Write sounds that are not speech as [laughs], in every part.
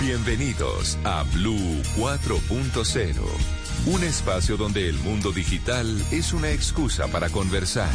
Bienvenidos a Blue 4.0, un espacio donde el mundo digital es una excusa para conversar.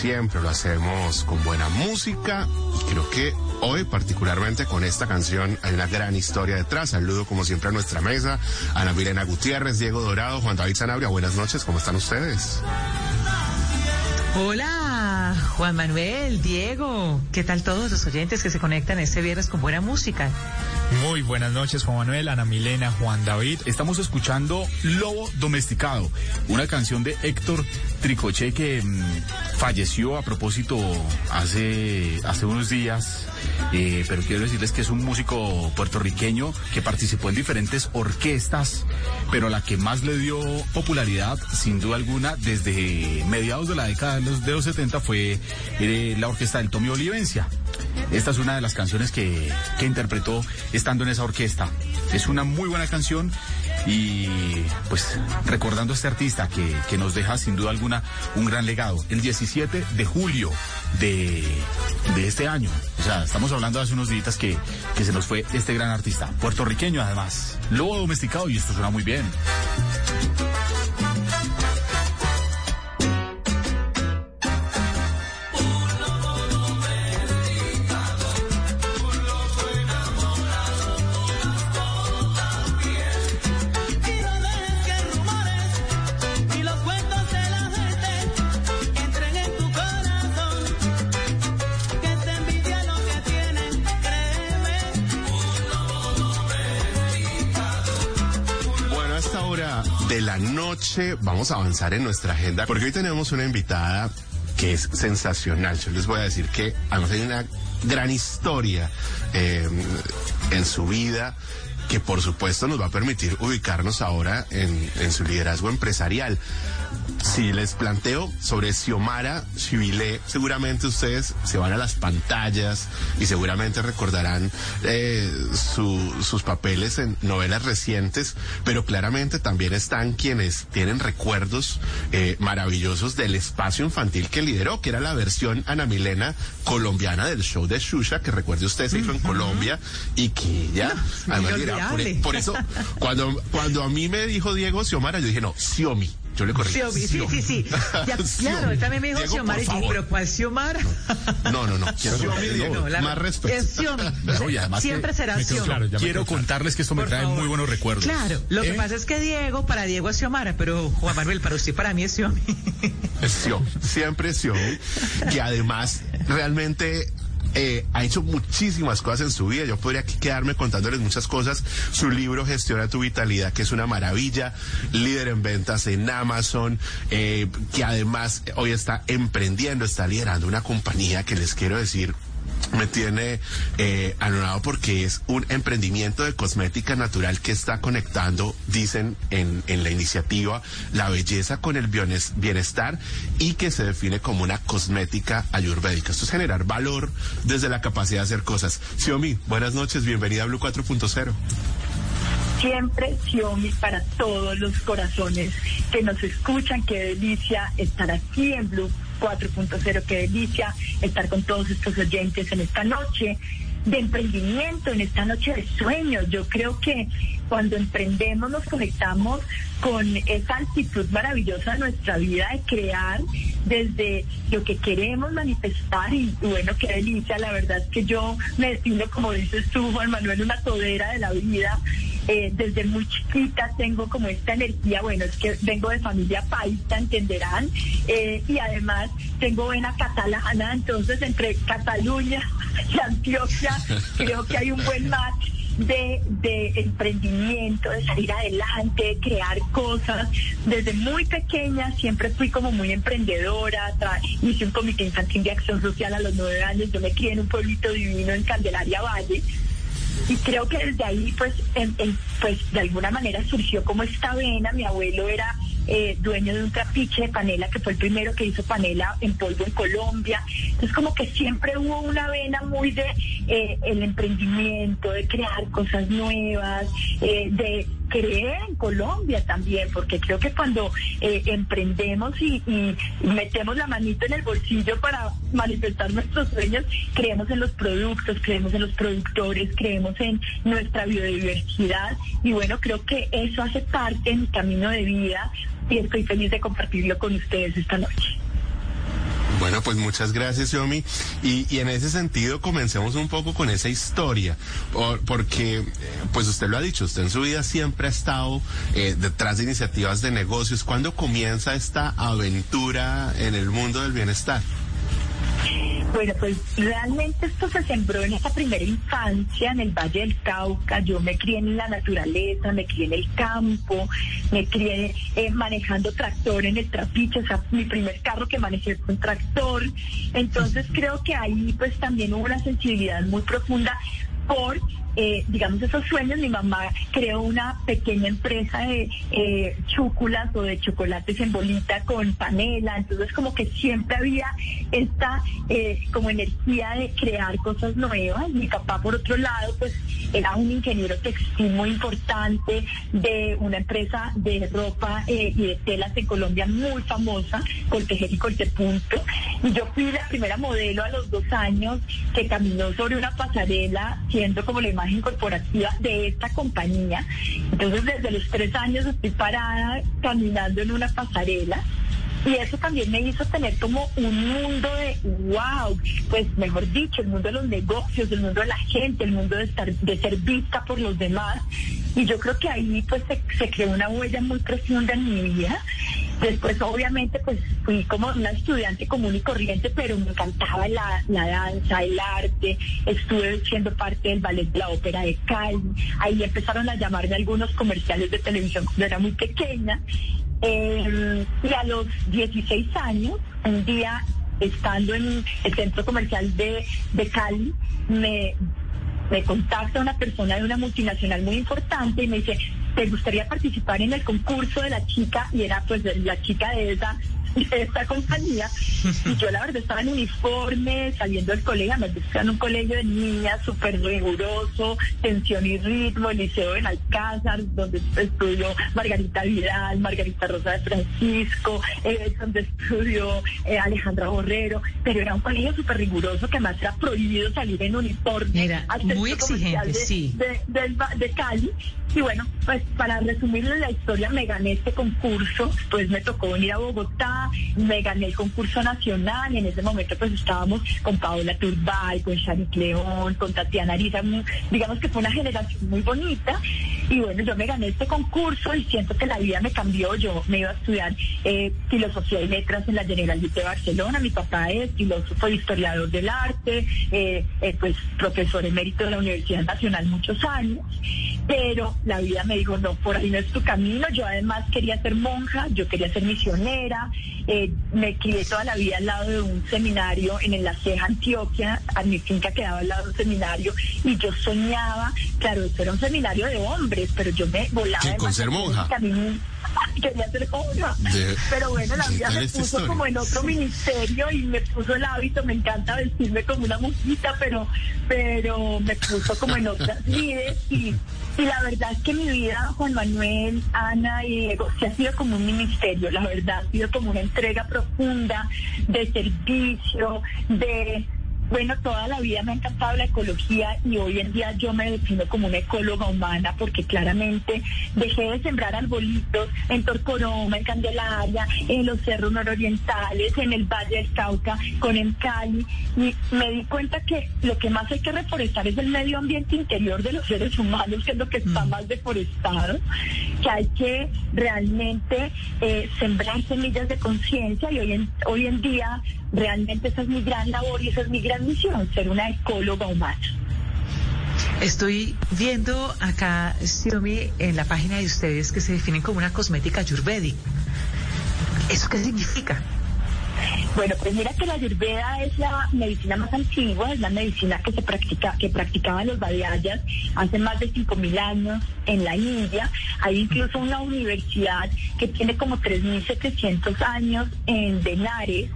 Siempre lo hacemos con buena música y creo que hoy particularmente con esta canción hay una gran historia detrás. Saludo como siempre a nuestra mesa, Ana Milena Gutiérrez, Diego Dorado, Juan David Sanabria. Buenas noches, ¿cómo están ustedes? Hola, Juan Manuel, Diego, ¿qué tal todos los oyentes que se conectan este viernes con buena música? Muy buenas noches, Juan Manuel, Ana Milena, Juan David. Estamos escuchando Lobo Domesticado, una canción de Héctor Tricoche que mm, falleció a propósito hace, hace unos días. Eh, pero quiero decirles que es un músico puertorriqueño que participó en diferentes orquestas, pero la que más le dio popularidad, sin duda alguna, desde mediados de la década de los, de los 70 fue eh, la orquesta del Tommy Olivencia. Esta es una de las canciones que, que interpretó estando en esa orquesta. Es una muy buena canción y pues recordando a este artista que, que, nos deja sin duda alguna un gran legado. El 17 de julio de, de este año, o sea, estamos hablando de hace unos días que, que se nos fue este gran artista, puertorriqueño además, lobo domesticado y esto suena muy bien. Vamos a avanzar en nuestra agenda porque hoy tenemos una invitada que es sensacional. Yo les voy a decir que además hay una gran historia eh, en su vida que por supuesto nos va a permitir ubicarnos ahora en su liderazgo empresarial. Si les planteo sobre Xiomara Chivilé, seguramente ustedes se van a las pantallas y seguramente recordarán eh, sus papeles en novelas recientes, pero claramente también están quienes tienen recuerdos eh, maravillosos del espacio infantil que lideró, que era la versión Ana Milena colombiana del show de Shusha, que recuerde usted se hizo en Colombia y que ella, por, por, eso, cuando, cuando a mí me dijo Diego Xiomara, yo dije, no, Xiomi. Yo le corrí. sí, sí, sí, sí. Ya, [laughs] claro, él también me dijo Diego, Xiomara. Y dije, pero ¿cuál Xiomara? [laughs] No, no, no. Quiero Diego. No, más respeto. Es Xiomi. [laughs] Siempre será Xiomi. Claro, quiero contarles que esto me trae muy buenos recuerdos. Claro, lo que ¿Eh? pasa es que Diego, para Diego es Xiomara, pero Juan Manuel, para usted, para mí es Xiomi. Es Xiomi, siempre es Xiomi. Que además, realmente eh, ha hecho muchísimas cosas en su vida. Yo podría quedarme contándoles muchas cosas. Su libro Gestiona tu Vitalidad, que es una maravilla. Líder en ventas en Amazon, eh, que además hoy está emprendiendo, está liderando una compañía que les quiero decir me tiene eh, anonado porque es un emprendimiento de cosmética natural que está conectando, dicen en, en la iniciativa, la belleza con el bienestar y que se define como una cosmética ayurvédica. Esto es generar valor desde la capacidad de hacer cosas. Xiomi, buenas noches, bienvenida a Blue 4.0 siempre Xiomi para todos los corazones que nos escuchan. Qué delicia estar aquí en Blue 4.0. Qué delicia estar con todos estos oyentes en esta noche de emprendimiento, en esta noche de sueños. Yo creo que cuando emprendemos nos conectamos con esa altitud maravillosa de nuestra vida de crear desde lo que queremos manifestar y, bueno, qué delicia. La verdad es que yo me defino, como dices tú, Juan Manuel, una todera de la vida eh, desde muy chiquita tengo como esta energía, bueno, es que vengo de familia paisa, entenderán, eh, y además tengo vena catalana, entonces entre Cataluña y Antioquia creo que hay un buen match de, de emprendimiento, de salir adelante, de crear cosas. Desde muy pequeña siempre fui como muy emprendedora, hice un comité infantil de acción social a los nueve años, yo me crié en un pueblito divino en Candelaria Valle. Y creo que desde ahí pues pues de alguna manera surgió como esta vena. Mi abuelo era eh, dueño de un trapiche de panela, que fue el primero que hizo panela en polvo en Colombia. Entonces como que siempre hubo una vena muy de eh, el emprendimiento, de crear cosas nuevas, eh, de creer en Colombia también, porque creo que cuando emprendemos y, y, metemos la manito en el bolsillo para manifestar nuestros sueños, creemos en los productos, creemos en los productores, creemos en nuestra biodiversidad y bueno, creo que eso hace parte de mi camino de vida y estoy feliz de compartirlo con ustedes esta noche. Bueno, pues muchas gracias, Yomi. Y, en ese sentido, comencemos un poco con esa historia, porque, eh, pues usted lo ha dicho, usted en su vida siempre ha estado eh, detrás de iniciativas de negocios. ¿Cuándo comienza esta aventura en el mundo del bienestar? Bueno, pues realmente esto se sembró en esa primera infancia en el Valle del Cauca. Yo me crié en la naturaleza, me crié en el campo, me crié eh, manejando tractor en el trapiche, o sea, mi primer carro que manejé fue un tractor. Entonces creo que ahí pues también hubo una sensibilidad muy profunda por eh, digamos, esos sueños, mi mamá creó una pequeña empresa de eh, chúculas o de chocolates en bolita con panela, entonces como que siempre había esta eh, como energía de crear cosas nuevas. Mi papá, por otro lado, pues era un ingeniero textil muy importante de una empresa de ropa y de telas en Colombia muy famosa, Coltejer y Coltepunto. Y yo fui la primera modelo a los dos años que caminó sobre una pasarela siendo como la imagen corporativa de esta compañía. Entonces, desde los tres años estoy parada caminando en una pasarela. Y eso también me hizo tener como un mundo de wow, pues mejor dicho, el mundo de los negocios, el mundo de la gente, el mundo de estar, de ser vista por los demás. Y yo creo que ahí pues se, se creó una huella muy profunda en mi vida Después, obviamente, pues fui como una estudiante común y corriente, pero me encantaba la, danza, el arte. Estuve siendo parte del ballet de la ópera de Cali. Ahí empezaron a llamarme algunos comerciales de televisión cuando era muy pequeña. Em, y a los 16 años, un día estando en el centro comercial de, de Cali, me me contacta una persona de una multinacional muy importante y me dice, ¿te gustaría participar en el concurso de la chica? Y era pues la chica de esa de esta compañía. Y yo la verdad estaba en uniforme, saliendo del colegio, me en un colegio de niñas súper riguroso, tensión y ritmo, el liceo en Alcázar, donde estudió Margarita Vidal, Margarita Rosa de Francisco, eh, donde estudió eh, Alejandra Borrero, pero era un colegio súper riguroso que además era prohibido salir en uniforme. Era muy exigente, sí. de Cali. Y bueno, pues para resumirle la historia, me gané este concurso, pues me tocó venir a Bogotá, me gané el concurso nacional y en ese momento pues estábamos con Paola Turbay, con Sharik León, con Tatiana Ariza, digamos que fue una generación muy bonita y bueno, yo me gané este concurso y siento que la vida me cambió, yo me iba a estudiar eh, filosofía y letras en la Generalitat de Barcelona, mi papá es filósofo e historiador del arte, eh, eh, pues profesor emérito de la Universidad Nacional muchos años, pero la vida me dijo, no, por ahí no es tu camino. Yo además quería ser monja, yo quería ser misionera. Eh, me crié toda la vida al lado de un seminario en La Ceja, Antioquia. A mi finca quedaba al lado de un seminario y yo soñaba, claro, esto era un seminario de hombres, pero yo me volaba. con ser monja? [laughs] quería ser monja. Pero bueno, la vida me puso como en otro ministerio y me puso el hábito. Me encanta vestirme como una monjita, pero, pero me puso como en otras vidas y y la verdad es que mi vida, Juan Manuel, Ana y Diego, se ha sido como un ministerio, la verdad, ha sido como una entrega profunda de servicio, de bueno, toda la vida me ha encantado la ecología y hoy en día yo me defino como una ecóloga humana porque claramente dejé de sembrar arbolitos en Torcoroma, en Candelaria, en los cerros nororientales, en el Valle del Cauca, con en Cali. Y me di cuenta que lo que más hay que reforestar es el medio ambiente interior de los seres humanos, que es lo que está más deforestado, que hay que realmente eh, sembrar semillas de conciencia y hoy en, hoy en día realmente esa es mi gran labor y esa es mi gran misión, ser una ecóloga humana. Estoy viendo acá, Xiaomi, en la página de ustedes que se definen como una cosmética ayurvédica. ¿Eso qué significa? Bueno, pues mira que la ayurveda es la medicina más antigua, es la medicina que se practica, que practicaban los Vadayas hace más de 5.000 años en la India. Hay incluso una universidad que tiene como 3.700 años en Benares,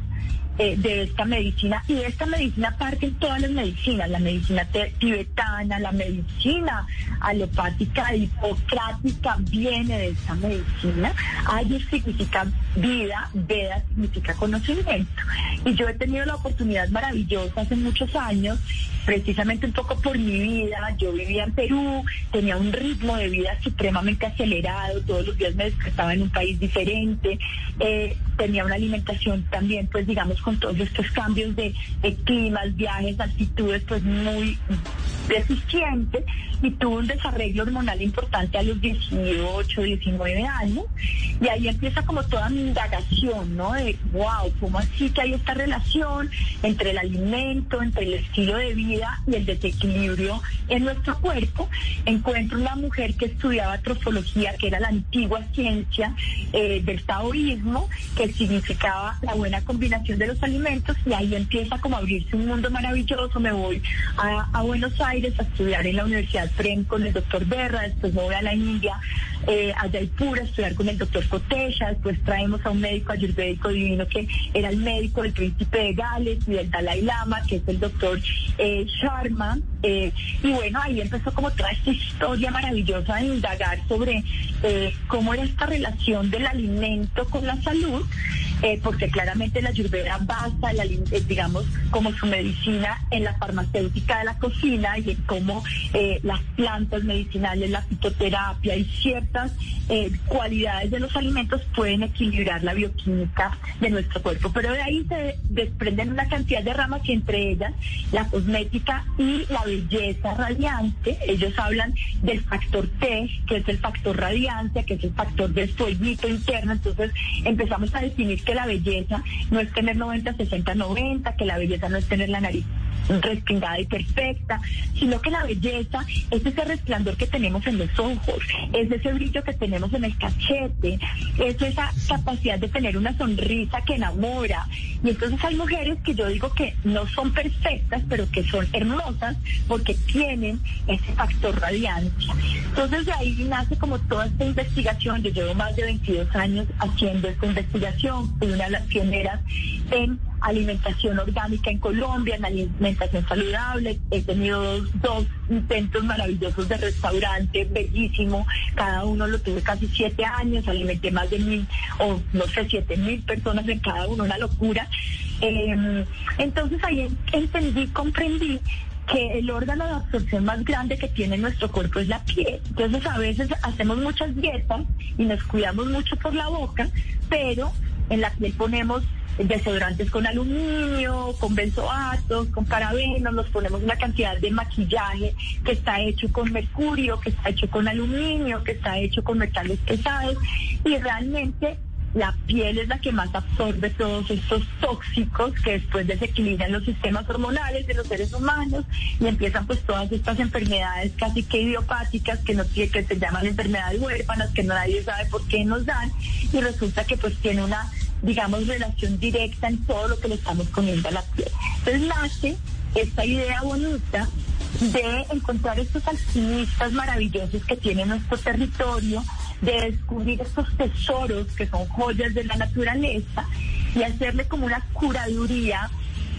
eh, de esta medicina y de esta medicina parten todas las medicinas, la medicina tibetana, la medicina alopática hipocrática viene de esta medicina. Ayur significa vida, Veda significa conocimiento. Y yo he tenido la oportunidad maravillosa hace muchos años precisamente un poco por mi vida. Yo vivía en Perú, tenía un ritmo de vida supremamente acelerado, todos los días me despertaba en un país diferente, eh, tenía una alimentación también, pues digamos, con todos estos cambios de, climas, viajes, altitudes, pues muy deficiente y tuve un desarreglo hormonal importante a los 18, 19 años y ahí empieza como toda mi indagación, ¿no? De, wow, ¿cómo así que hay esta relación entre el alimento, entre el estilo de vida y el desequilibrio en nuestro cuerpo? Encuentro una mujer que estudiaba trofología, que era la antigua ciencia eh, del taoísmo, que significaba la buena combinación de los alimentos y ahí empieza como a abrirse un mundo maravilloso, me voy a, Buenos Aires, a estudiar en la Universidad FREM con el doctor Berra, después me voy a la India, eh, a Jaipur a estudiar con el doctor Cotesha, después traemos a un médico ayurvédico divino que era el médico del príncipe de Gales y del Dalai Lama, que es el doctor eh, Sharma. Eh, y bueno, ahí empezó como toda esta historia maravillosa de indagar sobre eh, cómo era esta relación del alimento con la salud. Porque claramente la ayurveda basa, la, eh, digamos, como su medicina en la farmacéutica de la cocina y en cómo eh, las plantas medicinales, la fitoterapia y ciertas cualidades de los alimentos pueden equilibrar la bioquímica de nuestro cuerpo. Pero de ahí se desprenden una cantidad de ramas entre ellas la cosmética y la belleza radiante. Ellos hablan del factor T, que es el factor radiancia, que es el factor del fueguito interno. Entonces empezamos a definir que la belleza no es tener 90, 60, 90, que la belleza no es tener la nariz respingada y perfecta, sino que la belleza es ese resplandor que tenemos en los ojos, es ese brillo que tenemos en el cachete, es esa capacidad de tener una sonrisa que enamora. Y entonces hay mujeres que yo digo que no son perfectas, pero que son hermosas porque tienen ese factor radiancia. Entonces de ahí nace como toda esta investigación. Yo llevo más de 22 años haciendo esta investigación, fui una de las pioneras alimentación orgánica en Colombia, en alimentación saludable. He tenido dos, intentos maravillosos de restaurante, bellísimo. Cada uno lo tuve casi siete años, alimenté más de mil, o no sé, siete mil personas en cada uno, una locura. Em, entonces ahí entendí, comprendí que el órgano de absorción más grande que tiene nuestro cuerpo es la piel. Entonces a veces hacemos muchas dietas y nos cuidamos mucho por la boca, pero en la piel ponemos desodorantes con aluminio, con benzoatos, con parabenos, nos ponemos una cantidad de maquillaje que está hecho con mercurio, que está hecho con aluminio, que está hecho con metales pesados y realmente la piel es la que más absorbe todos estos tóxicos que después desequilibran los sistemas hormonales de los seres humanos y empiezan pues todas estas enfermedades casi que idiopáticas que no que se llaman enfermedades huérfanas que nadie sabe por qué nos dan y resulta que pues tiene una digamos, relación directa en todo lo que le estamos comiendo a la piel. Entonces nace esta idea bonita de encontrar estos alquimistas maravillosos que tiene nuestro territorio, de descubrir estos tesoros que son joyas de la naturaleza y hacerle como una curaduría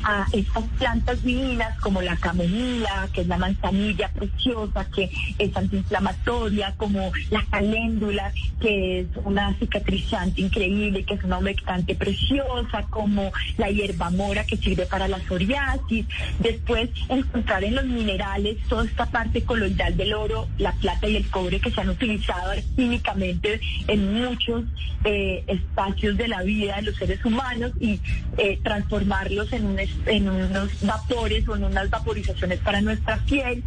a estas plantas divinas como la camomila, que es la manzanilla preciosa, que es antiinflamatoria, como la caléndula, que es una cicatrizante increíble, que es una humectante preciosa, como la hierba mora que sirve para la psoriasis. Después encontrar en los minerales toda esta parte coloidal del oro, la plata y el cobre que se han utilizado químicamente en muchos eh, espacios de la vida de los seres humanos y eh, transformarlos en, un, en unos vapores o en unas vaporizaciones para nuestra piel.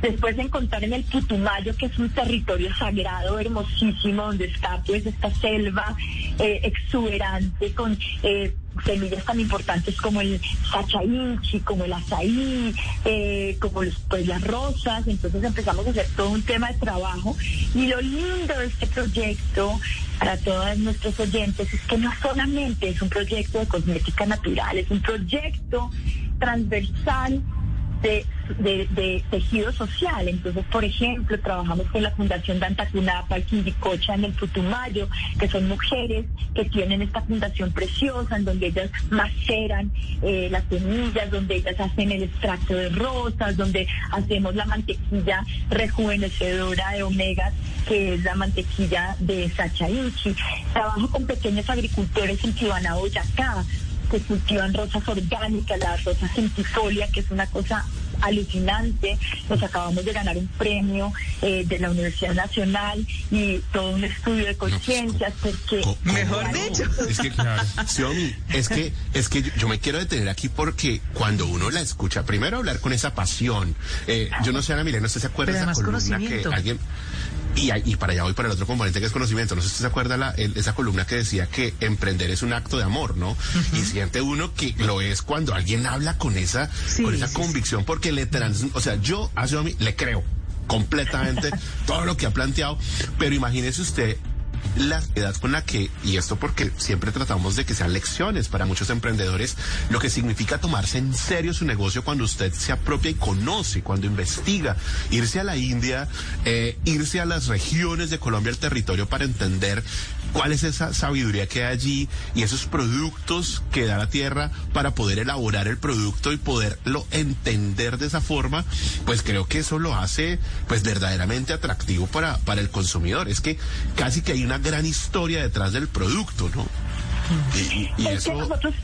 Después encontrar en el Putumayo, que es un territorio sagrado, hermosísimo, donde está pues esta selva eh, exuberante con eh, semillas tan importantes como el sachainchi, como el azaí, eh, como pues, las rosas. Entonces empezamos a hacer todo un tema de trabajo. Y lo lindo de este proyecto para todos nuestros oyentes es que no solamente es un proyecto de cosmética natural, es un proyecto transversal de, tejido social. Entonces, por ejemplo, trabajamos con la Fundación Dantacunapa, Quindicocha en el Putumayo, que son mujeres que tienen esta fundación preciosa en donde ellas maceran eh, las semillas, donde ellas hacen el extracto de rosas, donde hacemos la mantequilla rejuvenecedora de omegas, que es la mantequilla de Sacha Inchi. Trabajo con pequeños agricultores en Tibana, Boyacá, que cultivan rosas orgánicas, las rosas centifolia, que es una cosa alucinante. Nos acabamos de ganar un premio eh, de la Universidad Nacional y todo un estudio de conciencias, porque mejor dicho. Es que, es que, es que yo me quiero detener aquí porque cuando uno la escucha, primero hablar con esa pasión. Eh, yo no sé, Ana Milena, ¿usted se acuerda de esa columna que alguien y, para allá voy para el otro componente que es conocimiento. No sé si se acuerda la, esa columna que decía que emprender es un acto de amor, ¿no? Y siente uno que lo es cuando alguien habla con esa, con esa convicción porque le trans, o sea, yo a mí le creo completamente [laughs] todo lo que ha planteado, pero imagínese usted la edad con la que, y esto porque siempre tratamos de que sean lecciones para muchos emprendedores, lo que significa tomarse en serio su negocio cuando usted se apropia y conoce, cuando investiga, irse a la India, eh, irse a las regiones de Colombia, el territorio para entender cuál es esa sabiduría que hay allí y esos productos que da la tierra para poder elaborar el producto y poderlo entender de esa forma, pues creo que eso lo hace pues verdaderamente atractivo para, para el consumidor. Es que casi que hay una gran historia detrás del producto, ¿no? Y, eso,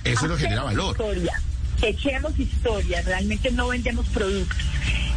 eso lo genera valor. Historia. Echemos historia, realmente no vendemos productos.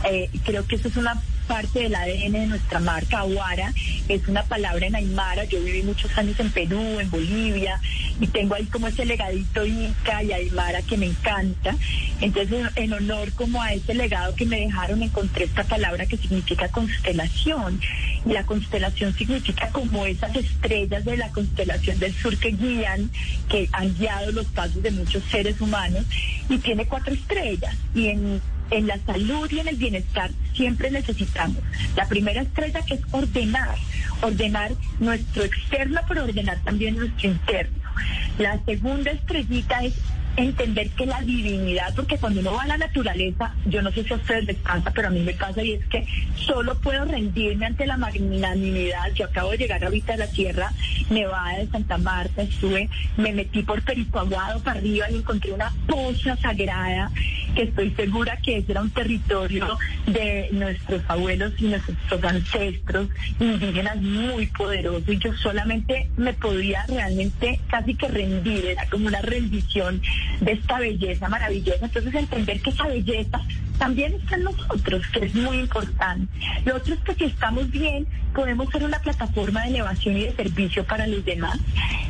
Eh, creo que eso es una parte del ADN de nuestra marca. Aguara es una palabra en Aymara. Yo viví muchos años en Perú, en Bolivia, y tengo ahí como ese legadito Inca y Aymara que me encanta. Entonces, en honor como a ese legado que me dejaron, encontré esta palabra que significa constelación. Y la constelación significa como esas estrellas de la constelación del sur que guían, que han guiado los pasos de muchos seres humanos, y tiene cuatro estrellas. Y en en la salud y en el bienestar siempre necesitamos la primera estrella que es ordenar, ordenar nuestro externo, pero ordenar también nuestro interno. La segunda estrellita es entender que la divinidad, porque cuando uno va a la naturaleza, yo no sé si a ustedes les pasa, pero a mí me pasa y es que solo puedo rendirme ante la magnanimidad. Yo acabo de llegar ahorita a la tierra Nevada de Santa Marta, estuve, me metí por Perico Aguado para arriba y encontré una poza sagrada que estoy segura que ese era un territorio de nuestros abuelos y nuestros ancestros indígenas muy poderoso y yo solamente me podía realmente casi que rendir, era como una rendición de esta belleza maravillosa. Entonces entender que esa belleza también está en nosotros, que es muy importante. Lo otro es que si estamos bien, podemos ser una plataforma de elevación y de servicio para los demás.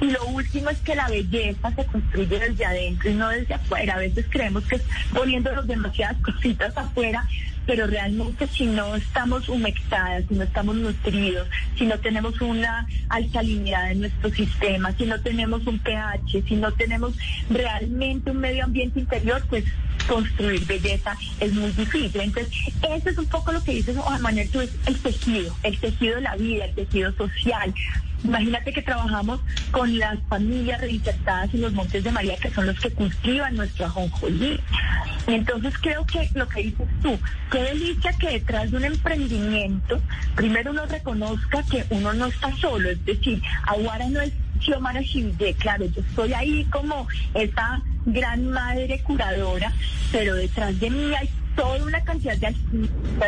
Y lo último es que la belleza se construye desde adentro y no desde afuera. A veces creemos que es poniéndonos demasiadas cositas afuera, pero realmente si no estamos humectadas, si no estamos nutridos, si no tenemos una alcalinidad en nuestro sistema, si no tenemos un pH, si no tenemos realmente un medio ambiente interior, pues construir belleza es muy difícil. Entonces, eso es un poco lo que dices, Juan Manuel, tú es el tejido, el tejido de la vida, el tejido social. Imagínate que trabajamos con las familias reinsertadas en los Montes de María, que son los que cultivan nuestro ajonjolí. Entonces creo que lo que dices tú, qué delicia que detrás de un emprendimiento, primero uno reconozca que uno no está solo, es decir, Aguara no es Xiomara Chivide, claro, yo estoy ahí como esa gran madre curadora, pero detrás de mí hay toda una cantidad de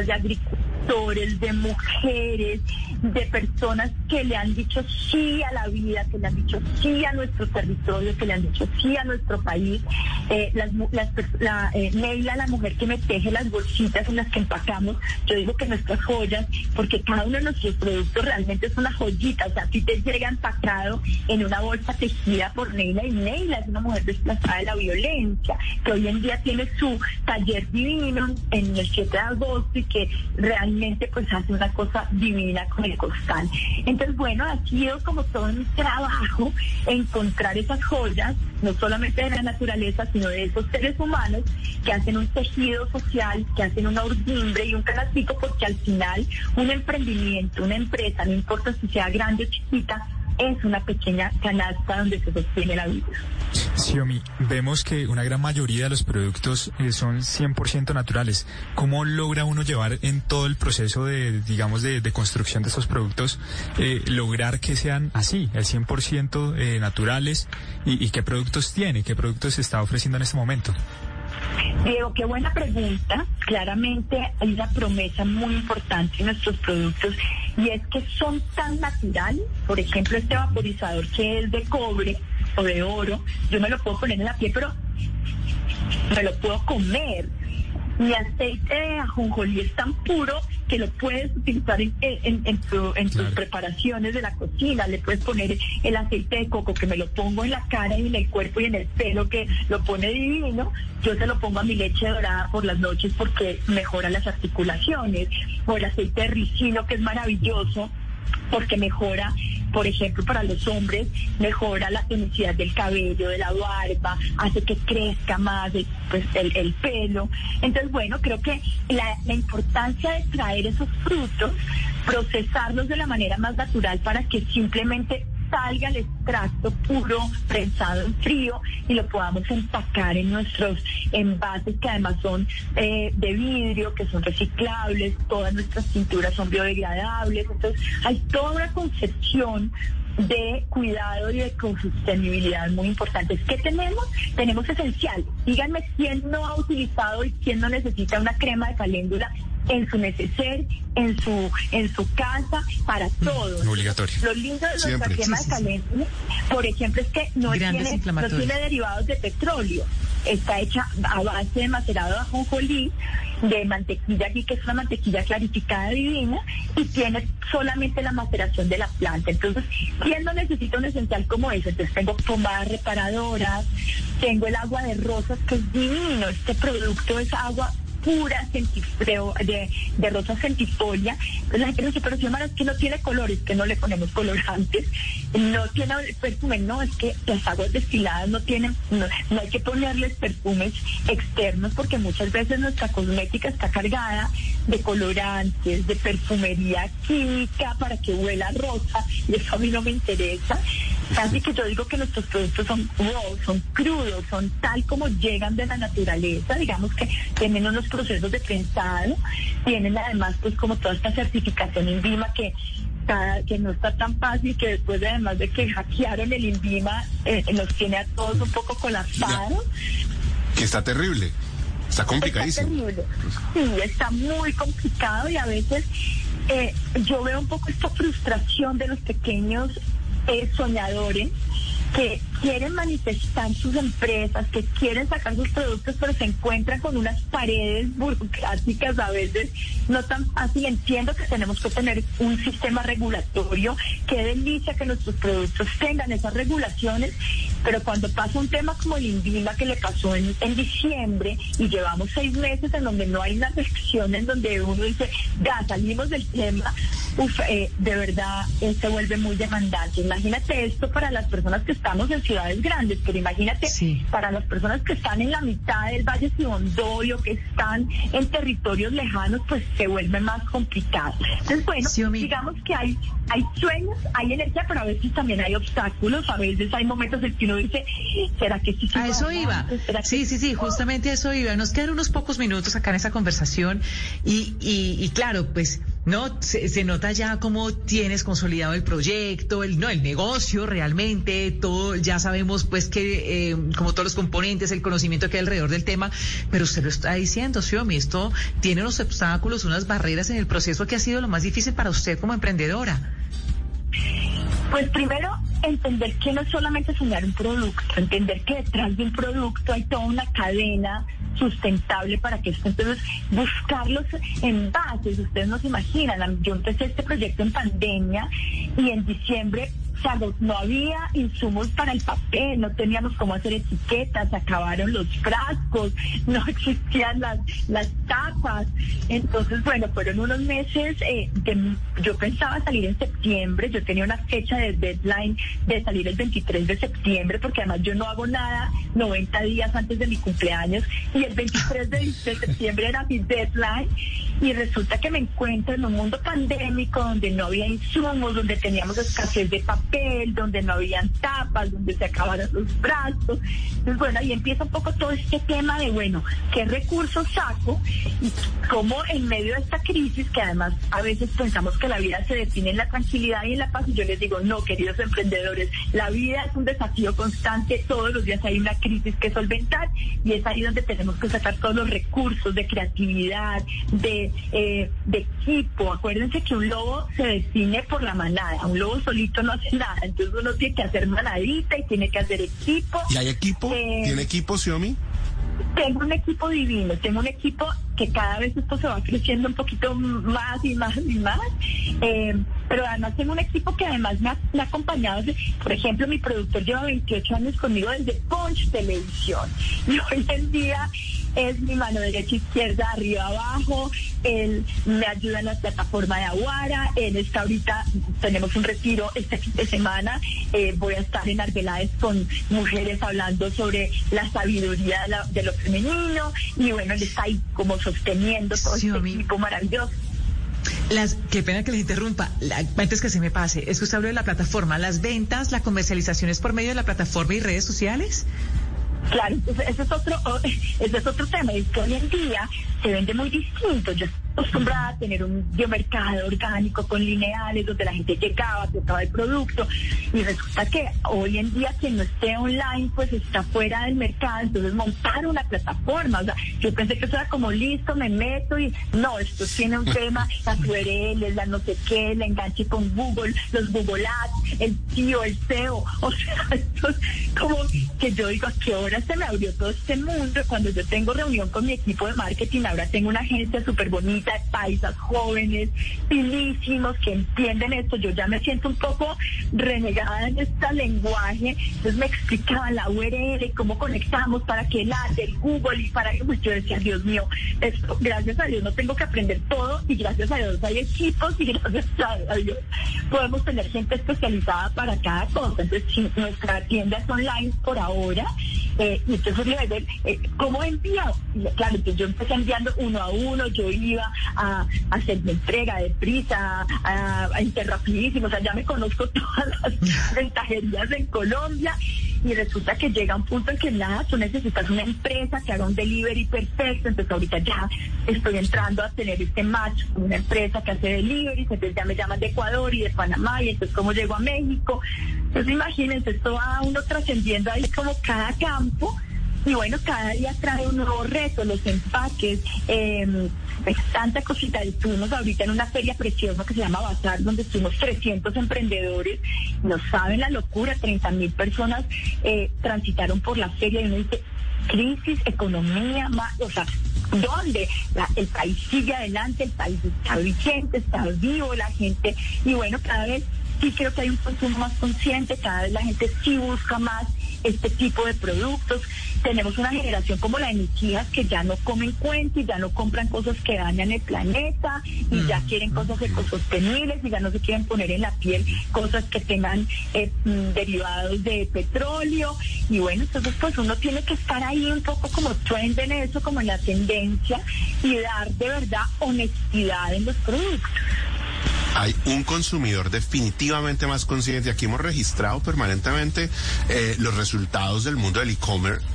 de agricultores, de mujeres, de personas que le han dicho sí a la vida, que le han dicho sí a nuestro territorio, que le han dicho sí a nuestro país. Eh, la, eh, Neila, la mujer que me teje las bolsitas en las que empacamos, yo digo que nuestras joyas, porque cada uno de nuestros productos realmente es una joyita, o sea, si te llega empacado en una bolsa tejida por Neila, y Neila es una mujer desplazada de la violencia, que hoy en día tiene su taller divino en el 7 de agosto y que realmente pues hace una cosa divina con el costal. Entonces, bueno, ha sido como todo un trabajo encontrar esas joyas, no solamente de la naturaleza, sino de esos seres humanos que hacen un tejido social, que hacen una urdimbre y un canastico, porque al final un emprendimiento, una empresa, no importa si sea grande o chiquita, es una pequeña canasta donde se sostiene la vida. Xiomi, vemos que una gran mayoría de los productos eh, son 100% naturales. ¿Cómo logra uno llevar en todo el proceso de, digamos, de, construcción de estos productos, eh, lograr que sean así, el 100% eh, naturales? Y, ¿Y qué productos tiene? ¿Qué productos se está ofreciendo en este momento? Diego, qué buena pregunta. Claramente hay una promesa muy importante en nuestros productos y es que son tan naturales. Por ejemplo, este vaporizador que es de cobre o de oro, yo me lo puedo poner en la piel, pero me lo puedo comer mi aceite de ajonjolí es tan puro que lo puedes utilizar en, en, tus preparaciones de la cocina. Le puedes poner el aceite de coco que me lo pongo en la cara y en el cuerpo y en el pelo que lo pone divino. Yo se lo pongo a mi leche dorada por las noches porque mejora las articulaciones. O el aceite de ricino que es maravilloso porque mejora, por ejemplo, para los hombres, mejora la tonicidad del cabello, de la barba, hace que crezca más el, pues, el, pelo. Entonces, bueno, creo que la importancia de traer esos frutos, procesarlos de la manera más natural para que simplemente salga el extracto puro, prensado en frío y lo podamos empacar en nuestros envases que además son eh, de vidrio, que son reciclables, todas nuestras pinturas son biodegradables. Entonces hay toda una concepción de cuidado y de sostenibilidad muy importantes. ¿Qué tenemos? Tenemos esencial. Díganme quién no ha utilizado y quién no necesita una crema de caléndula en su neceser, en su en su casa, para mm, todos. Obligatorio. Lo lindo de nuestra crema de caléndula, por ejemplo, es que no tiene, no tiene derivados de petróleo. Está hecha a base de macerado de ajonjolí, de mantequilla aquí, que es una mantequilla clarificada divina, y tiene solamente la maceración de la planta. Entonces, ¿quién no necesita un esencial como ese? Entonces, tengo pomadas reparadoras, tengo el agua de rosas, que es divino. Este producto es agua pura de, de rosa centifolia. La gente dice, pero si es que no tiene colores, que no le ponemos colorantes, no tiene perfume, no, es que las aguas destiladas no tienen, no, hay que ponerles perfumes externos porque muchas veces nuestra cosmética está cargada de colorantes, de perfumería química para que huela rosa y eso a mí no me interesa. Así que yo digo que nuestros productos son raw, son crudos, son tal como llegan de la naturaleza, digamos que tienen unos procesos de prensado, tienen además pues como toda esta certificación INVIMA que que no está tan fácil, que después de, además de que hackearon el INVIMA, eh, nos tiene a todos un poco colapsados. Que está terrible. Está complicadísimo. Está terrible. Sí, está muy complicado y a veces eh, yo veo un poco esta frustración de los pequeños eh, soñadores que quieren manifestar sus empresas, que quieren sacar sus productos, pero se encuentran con unas paredes burocráticas a veces no tan fácil. Entiendo que tenemos que tener un sistema regulatorio. Qué delicia que nuestros productos tengan esas regulaciones, pero cuando pasa un tema como el INVIMA que le pasó en, en diciembre y llevamos seis meses en donde no hay una sección en donde uno dice, ya salimos del tema, uf, eh, de verdad eh, se vuelve muy demandante. Imagínate esto para las personas que estamos en ciudades grandes, pero imagínate para las personas que están en la mitad del Valle Sibondoy o que están en territorios lejanos, pues se vuelve más complicado. Entonces, bueno, digamos que hay, hay sueños, hay energía, pero a veces también hay obstáculos, a veces hay momentos en que uno dice, ¿será que sí? a eso iba. Sí, sí, sí, justamente a eso iba. Nos quedan unos pocos minutos acá en esa conversación y, y, y claro, pues No, se, nota ya cómo tienes consolidado el proyecto, el no el negocio realmente, todo, ya sabemos pues que eh, como todos los componentes, el conocimiento que hay alrededor del tema, pero usted lo está diciendo, Xiomi, esto tiene unos obstáculos, unas barreras en el proceso que ha sido lo más difícil para usted como emprendedora. Pues primero, entender que no es solamente soñar un producto, entender que detrás de un producto hay toda una cadena sustentable para que esto, entonces buscarlos en bases, ustedes no se imaginan, yo empecé este proyecto en pandemia y en diciembre no había insumos para el papel, no teníamos cómo hacer etiquetas, acabaron los frascos, [laughs] no existían las, las tapas. Entonces, bueno, fueron unos meses eh, yo pensaba salir en septiembre, yo tenía una fecha de deadline de salir el 23 de septiembre, porque además yo no hago nada 90 días antes de mi cumpleaños, y el 23 de, de septiembre era mi deadline, y resulta que me encuentro en un mundo pandémico donde no había insumos, donde teníamos escasez de papel donde no habían tapas, donde se acabaron los brazos. Entonces, bueno, ahí empieza un poco todo este tema de, bueno, ¿qué recursos saco? Y cómo en medio de esta crisis, que además a veces pensamos que la vida se define en la tranquilidad y en la paz, y yo les digo, no, queridos emprendedores, la vida es un desafío constante, todos los días hay una crisis que solventar, y es ahí donde tenemos que sacar todos los recursos de creatividad, de, eh, de equipo. Acuérdense que un lobo se define por la manada, un lobo solito no hace nada entonces uno tiene que hacer manadita y tiene que hacer equipo. ¿Y hay equipo? Eh, ¿Tiene equipo, Xiaomi? Tengo un equipo divino, tengo un equipo que cada vez esto se va creciendo un poquito más y más y más, eh, pero además tengo un equipo que además me ha, acompañado, por ejemplo, mi productor lleva 28 años conmigo desde Punch Televisión [laughs] y hoy en día es mi mano derecha, izquierda, arriba, abajo. Él me ayuda en la plataforma de Aguara. Él está ahorita, tenemos un retiro este fin de semana. Eh, voy a estar en Arbeláez con mujeres hablando sobre la sabiduría de, lo femenino. Y bueno, él está ahí como sosteniendo todo este equipo maravilloso. Las, qué pena que les interrumpa. antes que se me pase, es que usted habló de la plataforma. ¿Las ventas, la comercialización es por medio de la plataforma y redes sociales? Claro, ese es otro, [laughs] ese es otro tema. Es hoy en día se vende muy distinto. Yo acostumbrada a tener un biomercado orgánico con lineales donde la gente llegaba, tocaba el producto y resulta que hoy en día quien no esté online pues está fuera del mercado, entonces montar una plataforma, o sea, yo pensé que eso era como listo, me meto y no, esto tiene un [laughs] tema, las URLs, la no sé qué, el enganche con Google, los Google Ads, el tío, el SEO, o sea, [laughs] esto es como que yo digo, ¿a qué hora se me abrió todo este mundo? Cuando yo tengo reunión con mi equipo de marketing, ahora tengo una agencia súper bonita de paisas jóvenes, finísimos, que entienden esto. Yo ya me siento un poco renegada en este lenguaje. Entonces me explicaban la URL, cómo conectamos para que la del Google y para que pues yo decía, Dios mío, esto, gracias a Dios no tengo que aprender todo y gracias a Dios hay equipos y gracias a Dios podemos tener gente especializada para cada cosa. Entonces, si nuestra tienda es online por ahora, eh, y entonces le eh, ¿cómo envía? Claro, entonces yo empecé enviando uno a uno, yo iba a, hacer mi entrega de prisa, a, a interrapidísimo, o sea, ya me conozco [laughs] todas las ventajerías en Colombia y resulta que llega un punto en que nada, tú necesitas una empresa que haga un delivery perfecto, entonces ahorita ya estoy entrando a tener este match con una empresa que hace delivery, entonces ya me llaman de Ecuador y de Panamá y entonces cómo llego a México. Entonces imagínense, esto va uno trascendiendo ahí como cada campo y bueno, cada día trae un nuevo reto, los empaques, eh, tanta cosita. Estuvimos ahorita en una feria preciosa que se llama Bazar, donde estuvimos 300 emprendedores. No saben la locura, 30 mil personas eh, transitaron por la feria y uno dice, crisis, economía, o sea, ¿dónde? el país sigue adelante, el país está vigente, está vivo, la gente, y bueno, cada vez sí creo que hay un consumo más consciente, cada vez la gente sí busca más este tipo de productos. Tenemos una generación como la de mis hijas que ya no comen cuentos y ya no compran cosas que dañan el planeta y ya mm, quieren cosas ecosostenibles y ya no se quieren poner en la piel cosas que tengan eh, mm, derivados de petróleo. Y bueno, entonces pues uno tiene que estar ahí un poco como trend en eso, como en la tendencia y dar de verdad honestidad en los productos hay un consumidor definitivamente más consciente. Aquí hemos registrado permanentemente eh, los resultados del mundo del e-commerce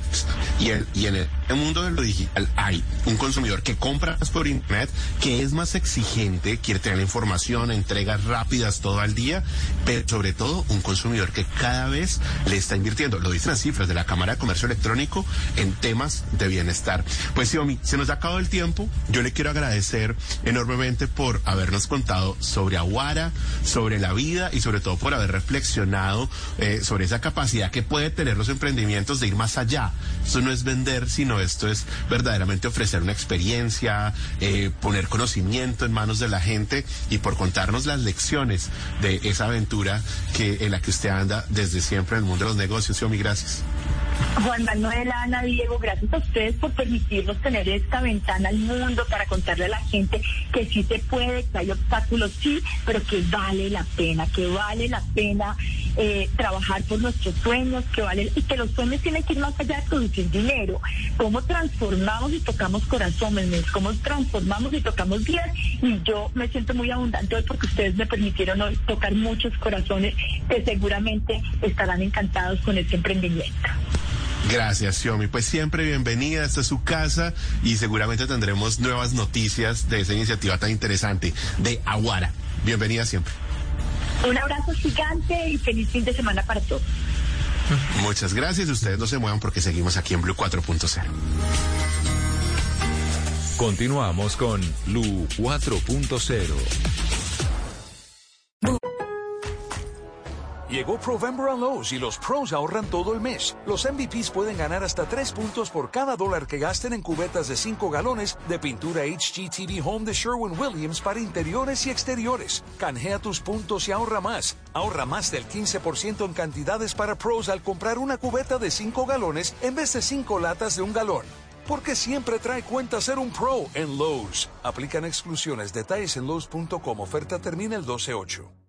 y, en, el mundo de lo digital hay un consumidor que compra por internet, que es más exigente, quiere tener la información, entregas rápidas todo el día, pero sobre todo un consumidor que cada vez le está invirtiendo, lo dicen las cifras de la Cámara de Comercio Electrónico, en temas de bienestar. Pues Xiaomi, se nos ha acabado el tiempo. Yo le quiero agradecer enormemente por habernos contado sobre Aguara, sobre la vida y sobre todo por haber reflexionado eh, sobre esa capacidad que puede tener los emprendimientos de ir más allá. Esto no es vender, sino esto es verdaderamente ofrecer una experiencia, eh, poner conocimiento en manos de la gente y por contarnos las lecciones de esa aventura que en la que usted anda desde siempre en el mundo de los negocios. Xiaomi, gracias. Juan Manuel, Ana, Diego, gracias a ustedes por permitirnos tener esta ventana al mundo para contarle a la gente que sí se puede, que hay obstáculos, sí, pero que vale la pena, que vale la pena eh, trabajar por nuestros sueños, que vale y que los sueños tienen que ir más allá de producir dinero. Cómo transformamos y tocamos corazones, cómo transformamos y tocamos vidas. Y yo me siento muy abundante hoy porque ustedes me permitieron hoy tocar muchos corazones que seguramente estarán encantados con este emprendimiento. Gracias, Xiaomi. Pues siempre bienvenida, esta es su casa y seguramente tendremos nuevas noticias de esa iniciativa tan interesante de Aguara. Bienvenida siempre. Un abrazo gigante y feliz fin de semana para todos. Muchas gracias. Ustedes no se muevan porque seguimos aquí en Blue 4.0. Continuamos con Blue 4.0. Llegó Provember a Lowe's y los pros ahorran todo el mes. Los MVPs pueden ganar hasta 3 puntos por cada dólar que gasten en cubetas de 5 galones de pintura HGTV Home de Sherwin-Williams para interiores y exteriores. Canjea tus puntos y ahorra más. Ahorra más del 15% en cantidades para pros al comprar una cubeta de 5 galones en vez de 5 latas de un galón. Porque siempre trae cuenta ser un pro en Lowe's. Aplican exclusiones. Detalles en Lowe's.com. Oferta termina el 12-8.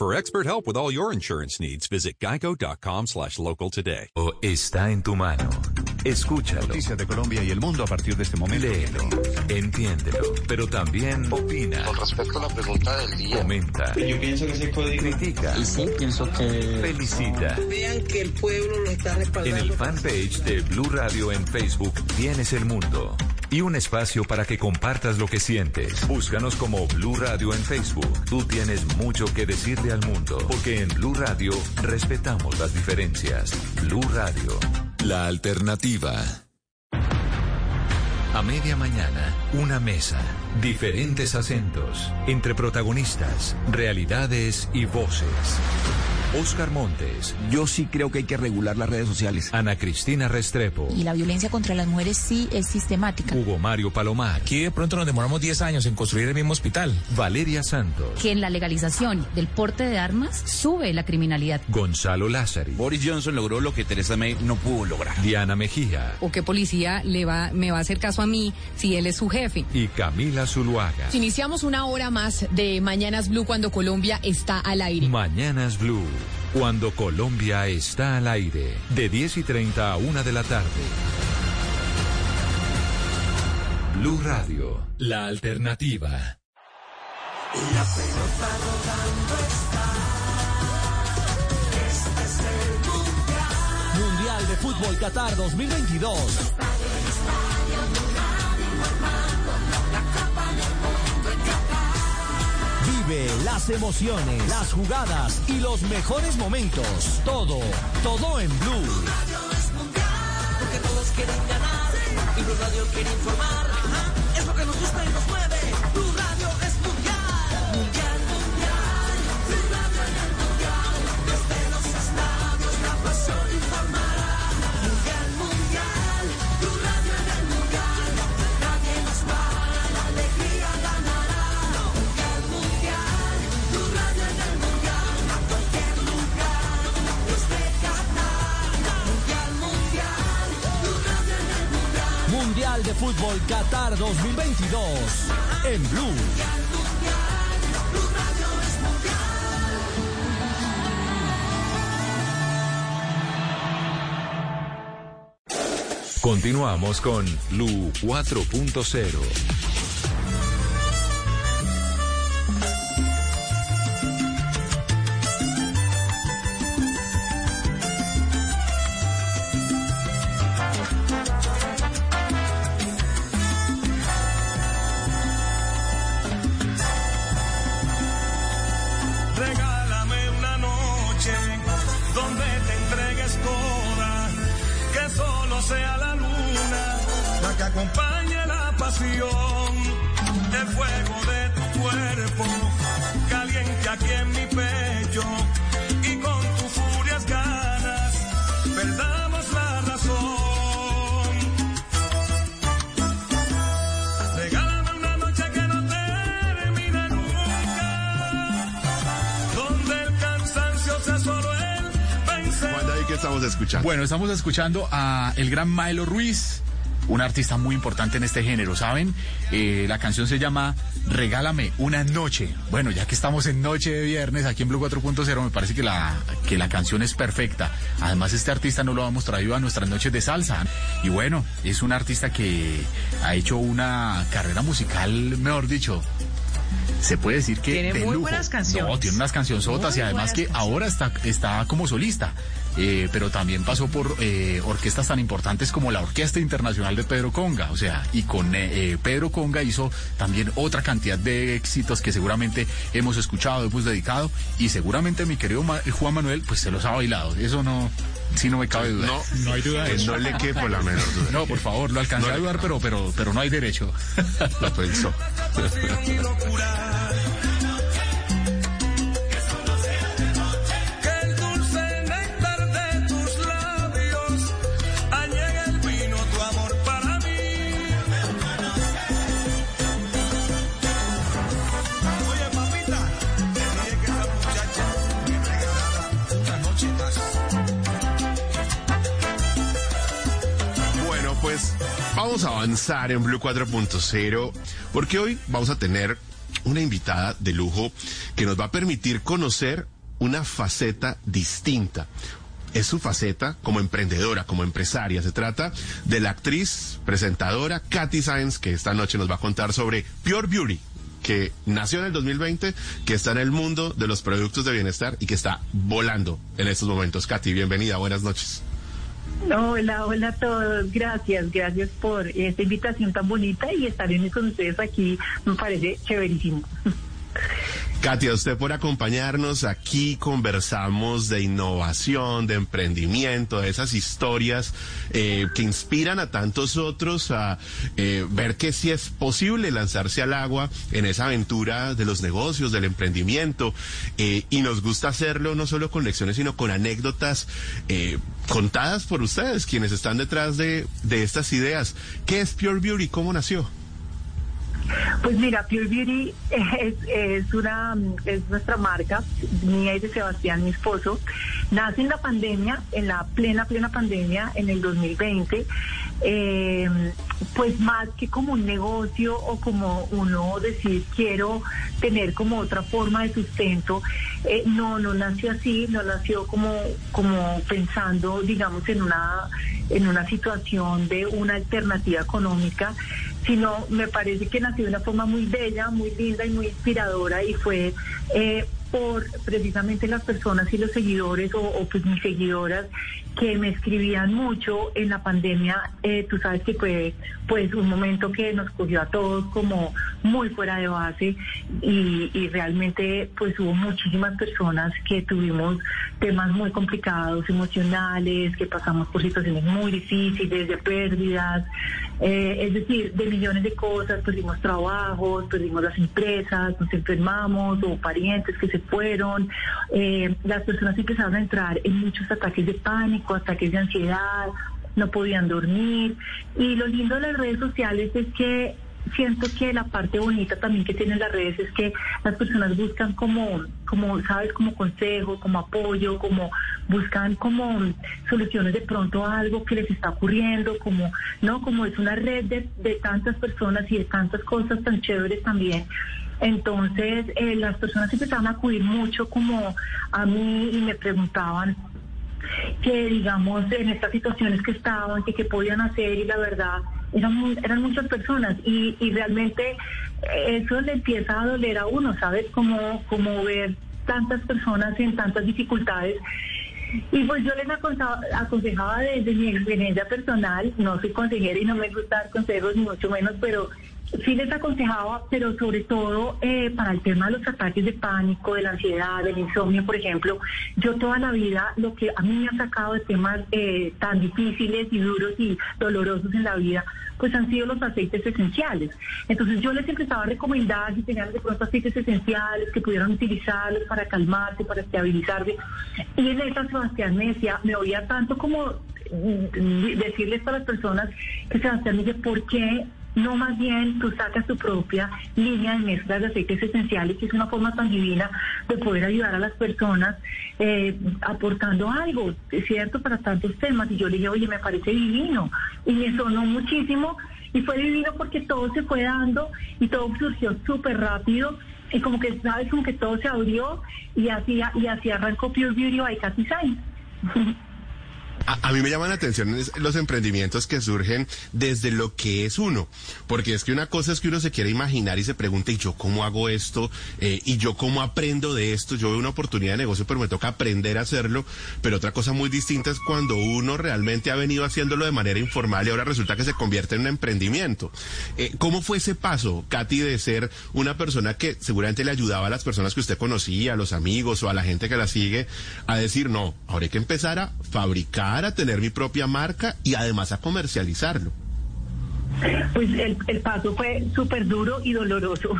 For expert help with all your insurance needs, visit geico.com slash local today. O está en tu mano. Escúchalo. Noticias de Colombia y el mundo a partir de este momento. Léelo. Entiéndelo. Pero también opina. Con respecto a la pregunta del día. Comenta. Yo pienso que se puede... Critica. Y sí, pienso que... Felicita. Vean que el pueblo lo está respaldando. En el fanpage de Blue Radio en Facebook tienes el mundo. Y un espacio para que compartas lo que sientes. Búscanos como Blue Radio en Facebook. Tú tienes mucho que decirle al mundo. Porque en Blue Radio respetamos las diferencias. Blue Radio. La alternativa. A media mañana, una mesa, diferentes acentos, entre protagonistas, realidades y voces. Oscar Montes. Yo sí creo que hay que regular las redes sociales. Ana Cristina Restrepo. Y la violencia contra las mujeres sí es sistemática. Hugo Mario Palomar. Aquí de pronto nos demoramos 10 años en construir el mismo hospital. Valeria Santos. Que en la legalización del porte de armas sube la criminalidad. Gonzalo Lázari. Boris Johnson logró lo que Teresa May no pudo lograr. Diana Mejía. ¿O qué policía le va, me va a hacer caso a mí si él es su jefe? Y Camila Zuluaga. Iniciamos una hora más de Mañanas Blue cuando Colombia está al aire. Mañanas Blue. Cuando Colombia está al aire, de 10 y 30 a 1 de la tarde. Blue Radio, la alternativa. La pelota rodando está. Este es el mundial. Mundial de Fútbol Qatar 2022. Vive las emociones, las jugadas y los mejores momentos. Todo, todo en Blue. Blue Radio es mundial. Porque todos quieren ganar. Y Blue Radio quiere informar. Ajá. Es lo que nos gusta y nos mueve. De Fútbol Qatar 2022. en Blue. Continuamos con Lu 4.0. Bueno, estamos escuchando a el gran Milo Ruiz, un artista muy importante en este género, ¿saben? Eh, la canción se llama Regálame una noche. Bueno, ya que estamos en noche de viernes aquí en Blue 4.0, me parece que la, que la canción es perfecta. Además, este artista no lo hemos traído a nuestras noches de salsa. Y bueno, es un artista que ha hecho una carrera musical, mejor dicho, se puede decir que Tiene de muy lujo. buenas canciones. No, tiene unas cancionzotas y Muy además que ahora está, está como solista. Eh, pero también pasó por eh, orquestas tan importantes como la Orquesta Internacional de Pedro Conga, o sea, y con eh, eh, Pedro Conga hizo también otra cantidad de éxitos que seguramente hemos escuchado, hemos dedicado, y seguramente mi querido Ma- Juan Manuel, pues se los ha bailado, eso no, sí no me cabe duda. No, no hay duda de que eso. no le quepa la menor duda. No, por favor, lo alcancé No a dudar, pero, pero, pero no hay derecho. Lo pensó. [laughs] vamos a avanzar en Blue 4.0 porque hoy vamos a tener una invitada de lujo que nos va a permitir conocer una faceta distinta. Es su faceta como emprendedora, como empresaria. Se trata de la actriz, presentadora Katy Sáenz, que esta noche nos va a contar sobre Pure Beauty, que nació en el 2020, que está en el mundo de los productos de bienestar y que está volando en estos momentos. Katy, bienvenida, buenas noches. Hola, hola a todos. Gracias, gracias por esta invitación tan bonita y estar con ustedes aquí me parece chéverísimo. [laughs] Katia, usted por acompañarnos aquí conversamos de innovación, de emprendimiento, de esas historias eh, que inspiran a tantos otros a eh, ver que sí es posible lanzarse al agua en esa aventura de los negocios, del emprendimiento. eh, y nos gusta hacerlo no solo con lecciones, sino con anécdotas eh, contadas por ustedes, quienes están detrás de, de estas ideas. ¿Qué es Pure Beauty? ¿Cómo nació? Pues mira, Pure Beauty [laughs] es, una es nuestra marca, mía y de Sebastián, mi esposo. Nace en la pandemia, en la plena, plena pandemia, en el 2020. Eh, pues más que como un negocio o como uno decir quiero tener como otra forma de sustento, eh, no, no nació así, no nació como, como pensando, digamos, en una, en una situación de una alternativa económica, sino me parece que nació de una forma muy bella, muy linda y muy inspiradora y fue eh, por precisamente las personas y los seguidores o, o, pues mis seguidoras que me escribían mucho en la pandemia. Eh, tú sabes que fue pues un momento que nos cogió a todos como muy fuera de base y, y realmente pues hubo muchísimas personas que tuvimos temas muy complicados, emocionales, que pasamos por situaciones muy difíciles, de pérdidas, eh, es decir, de millones de cosas, perdimos trabajos, perdimos las empresas, nos enfermamos o parientes que se fueron, eh, las personas empezaron a entrar en muchos ataques de pánico, ataques de ansiedad, no podían dormir. Y lo lindo de las redes sociales es que siento que la parte bonita también que tienen las redes es que las personas buscan como, como sabes, como consejo, como apoyo, como buscan como soluciones de pronto a algo que les está ocurriendo, como, no, como es una red de, de tantas personas y de tantas cosas tan chéveres también. Entonces, eh, las personas empezaron a acudir mucho como a mí y me preguntaban que, digamos, en estas situaciones que estaban, que qué podían hacer y la verdad, eran, eran muchas personas y, y realmente eso le empieza a doler a uno, ¿sabes? Como, como ver tantas personas en tantas dificultades. Y pues yo les aconsejaba desde mi experiencia personal, no soy consejera y no me gusta dar consejos ni mucho menos, pero sí les aconsejaba, pero sobre todo eh, para el tema de los ataques de pánico, de la ansiedad, del insomnio, por ejemplo, yo toda la vida lo que a mí me ha sacado de temas eh, tan difíciles y duros y dolorosos en la vida, pues han sido los aceites esenciales. Entonces yo les empezaba a recomendar si tenían de pronto aceites esenciales que pudieran utilizarlos para calmarse, para estabilizarse. Y en esa Sebastián me decía, me oía tanto como mm, decirles a las personas que Sebastián me dice, ¿por qué no más bien tú sacas tu propia línea de mezclas de aceites esenciales, que es una forma tan divina de poder ayudar a las personas eh, aportando algo, cierto, para tantos temas. Y yo le dije, oye, me parece divino. Y me sonó muchísimo y fue divino porque todo se fue dando y todo surgió súper rápido. Y como que, ¿sabes? Como que todo se abrió y así, y así arrancó Pure Beauty by Katy Sainz. [laughs] A, mí me llaman la atención los emprendimientos que surgen desde lo que es uno, porque es que una cosa es que uno se quiere imaginar y se pregunta, ¿y yo cómo hago esto? Eh, ¿Y yo cómo aprendo de esto? Yo veo una oportunidad de negocio, pero me toca aprender a hacerlo, pero otra cosa muy distinta es cuando uno realmente ha venido haciéndolo de manera informal y ahora resulta que se convierte en un emprendimiento. Eh, ¿Cómo fue ese paso, Katy, de ser una persona que seguramente le ayudaba a las personas que usted conocía, a los amigos o a la gente que la sigue, a decir, no, ahora hay que empezar a fabricar, a tener mi propia marca y además a comercializarlo? Pues el, el paso fue súper duro y doloroso,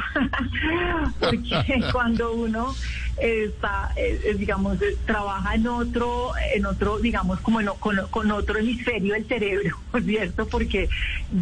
[laughs] porque [laughs] cuando uno está, eh, eh, digamos, trabaja en otro, en otro, digamos, como en con, con otro hemisferio del cerebro, [laughs] ¿cierto? Porque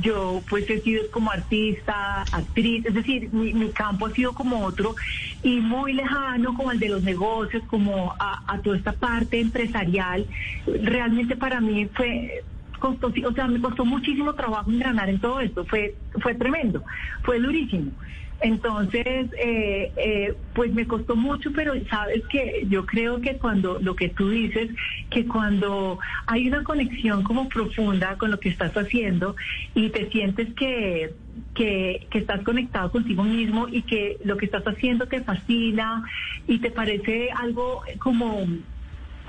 yo, pues, he sido como artista, actriz, es decir, mi, mi campo ha sido como otro y muy lejano, como el de los negocios, como a, a toda esta parte empresarial. Realmente para mí fue costó, o sea, me costó muchísimo trabajo engranar en todo esto, fue, fue tremendo, fue durísimo. Entonces, eh, eh, pues me costó mucho, pero sabes que yo creo que cuando lo que tú dices, que cuando hay una conexión como profunda con lo que estás haciendo y te sientes que, que, que estás conectado contigo mismo y que lo que estás haciendo te fascina y te parece algo como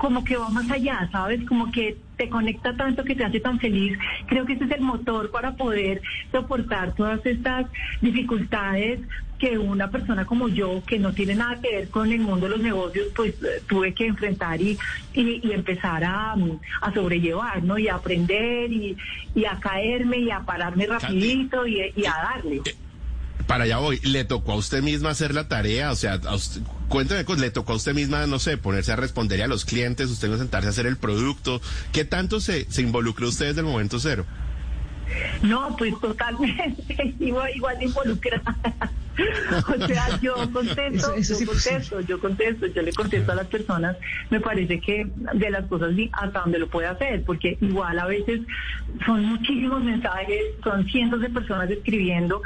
como que va más allá, ¿sabes? Como que te conecta tanto que te hace tan feliz. Creo que ese es el motor para poder soportar todas estas dificultades que una persona como yo, que no tiene nada que ver con el mundo de los negocios, pues eh, tuve que enfrentar y, y, y empezar a, mm, a sobrellevar, ¿no? Y a aprender y, y a caerme y a pararme rapidito y, y a darle. Para allá voy, ¿le tocó a usted misma hacer la tarea? O sea, a usted- cuénteme, pues, ¿le tocó a usted misma, no sé, ponerse a responder a los clientes, usted no sentarse a hacer el producto? ¿Qué tanto se, se involucró usted desde el momento cero? No, pues totalmente, [laughs] igual, involucrada. [laughs] o sea, yo contesto, Eso- eso sí, yo sí. contesto, yo contesto, yo le contesto a las personas, me parece que de las cosas hasta donde lo puede hacer, porque igual a veces son muchísimos mensajes, son cientos de personas escribiendo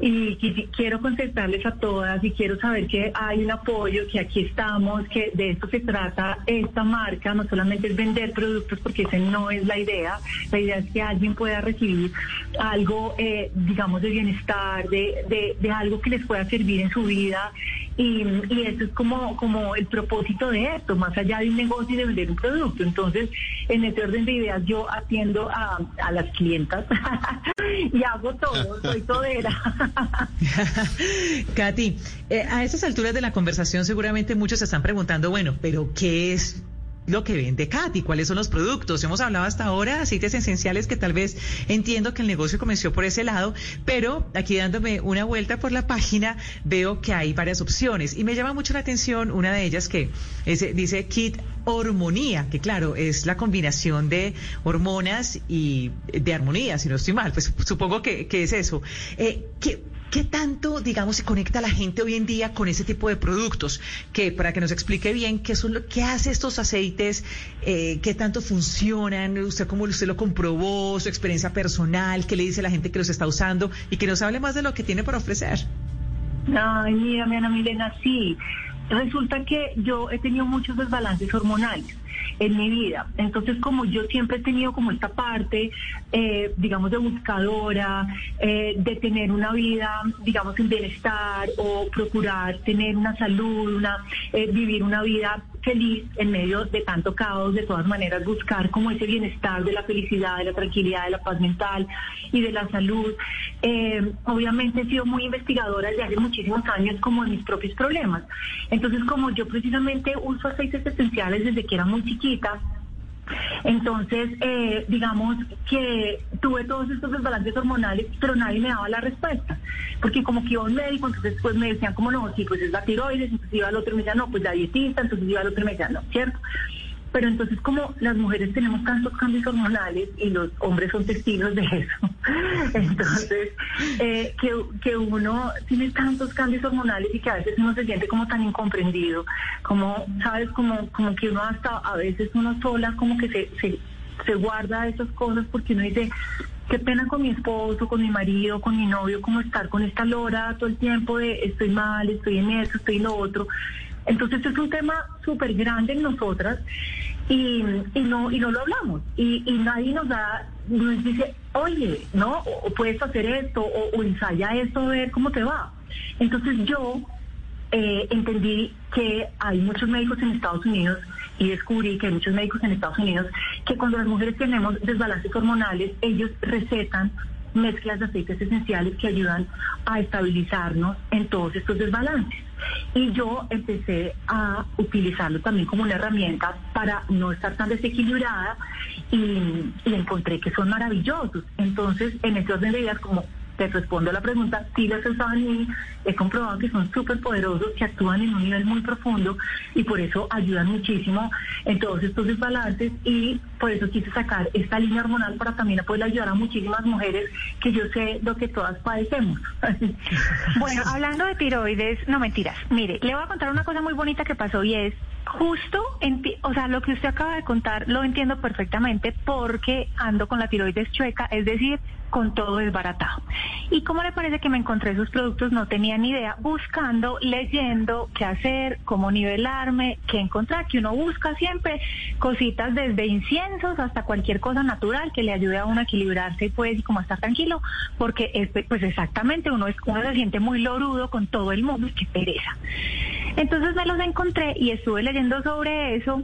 y quiero contestarles a todas y quiero saber que hay un apoyo, que aquí estamos, que de esto se trata esta marca, no solamente es vender productos porque esa no es la idea, la idea es que alguien pueda recibir algo, eh, digamos, de bienestar, de, de, de algo que les pueda servir en su vida y, eso es como, como el propósito de esto, más allá de un negocio y de vender un producto. Entonces, en ese orden de ideas yo atiendo a, a las clientas [laughs] y hago todo, soy todera. [laughs] Katy, eh, a estas alturas de la conversación seguramente muchos se están preguntando, bueno, pero ¿qué es lo que vende Katy, cuáles son los productos. Hemos hablado hasta ahora de aceites esenciales que tal vez entiendo que el negocio comenzó por ese lado, pero aquí dándome una vuelta por la página veo que hay varias opciones y me llama mucho la atención una de ellas que dice Kit Hormonía, que claro, es la combinación de hormonas y de armonía, si no estoy mal, pues supongo que, que es eso. Eh, ¿qué, ¿Qué tanto, digamos, se conecta la gente hoy en día con ese tipo de productos? Que para que nos explique bien qué son lo, qué hace estos aceites, eh, qué tanto funcionan, usted cómo usted lo comprobó, su experiencia personal, qué le dice la gente que los está usando y que nos hable más de lo que tiene para ofrecer. Ay, mira, mi Ana Milena, sí. Resulta que yo he tenido muchos desbalances hormonales en mi vida. Entonces, como yo siempre he tenido como esta parte, eh, digamos, de buscadora, eh, de tener una vida, digamos, en bienestar o procurar tener una salud, una eh, vivir una vida feliz en medio de tanto caos, de todas maneras buscar como ese bienestar de la felicidad, de la tranquilidad, de la paz mental y de la salud. Eh, obviamente he sido muy investigadora desde hace muchísimos años como en mis propios problemas. Entonces, como yo precisamente uso aceites esenciales desde que era muy chiquita, entonces, eh, digamos que tuve todos estos desbalances hormonales, pero nadie me daba la respuesta. Porque como que iba a un médico, entonces pues me decían como no, sí, pues es la tiroides, entonces iba al otro y me decían no, pues la dietista, entonces iba al otro y me decían no, ¿cierto? Pero entonces como las mujeres tenemos tantos cambios hormonales y los hombres son testigos de eso, [laughs] entonces eh, que, que uno tiene tantos cambios hormonales y que a veces uno se siente como tan incomprendido, como, ¿sabes? Como, como que uno hasta a veces uno sola como que se, se, se guarda esas cosas porque uno dice, qué pena con mi esposo, con mi marido, con mi novio, como estar con esta lora todo el tiempo de estoy mal, estoy en eso, estoy en lo otro. Entonces es un tema súper grande en nosotras y, y no y no lo hablamos. Y, y nadie nos da nos dice oye no o, puedes hacer esto o, o ensaya esto a ver cómo te va entonces yo eh, entendí que hay muchos médicos en Estados Unidos y descubrí que hay muchos médicos en Estados Unidos que cuando las mujeres tenemos desbalances hormonales ellos recetan mezclas de aceites esenciales que ayudan a estabilizarnos en todos estos desbalances. Y yo empecé a utilizarlo también como una herramienta para no estar tan desequilibrada y, encontré que son maravillosos. Entonces, en de ideas, como te respondo a la pregunta, sí los he he comprobado que son súper poderosos, que actúan en un nivel muy profundo y por eso ayudan muchísimo en todos estos desbalances y por eso quise sacar esta línea hormonal para también poder ayudar a muchísimas mujeres que yo sé lo que todas padecemos. [laughs] Bueno, hablando de tiroides, no mentiras. Mire, le voy a contar una cosa muy bonita que pasó y es justo, enti- o sea, lo que usted acaba de contar lo entiendo perfectamente porque ando con la tiroides chueca, es decir, con todo desbaratado. ¿Y cómo le parece que me encontré esos productos? No tenía ni idea, buscando, leyendo qué hacer, cómo nivelarme, qué encontrar, que uno busca siempre cositas desde inciensos hasta cualquier cosa natural que le ayude a uno a equilibrarse y pues y como estar tranquilo, porque este, pues exactamente uno, es, uno se siente muy lorudo con todo el mundo, y qué pereza. Entonces me los encontré y estuve leyendo sobre eso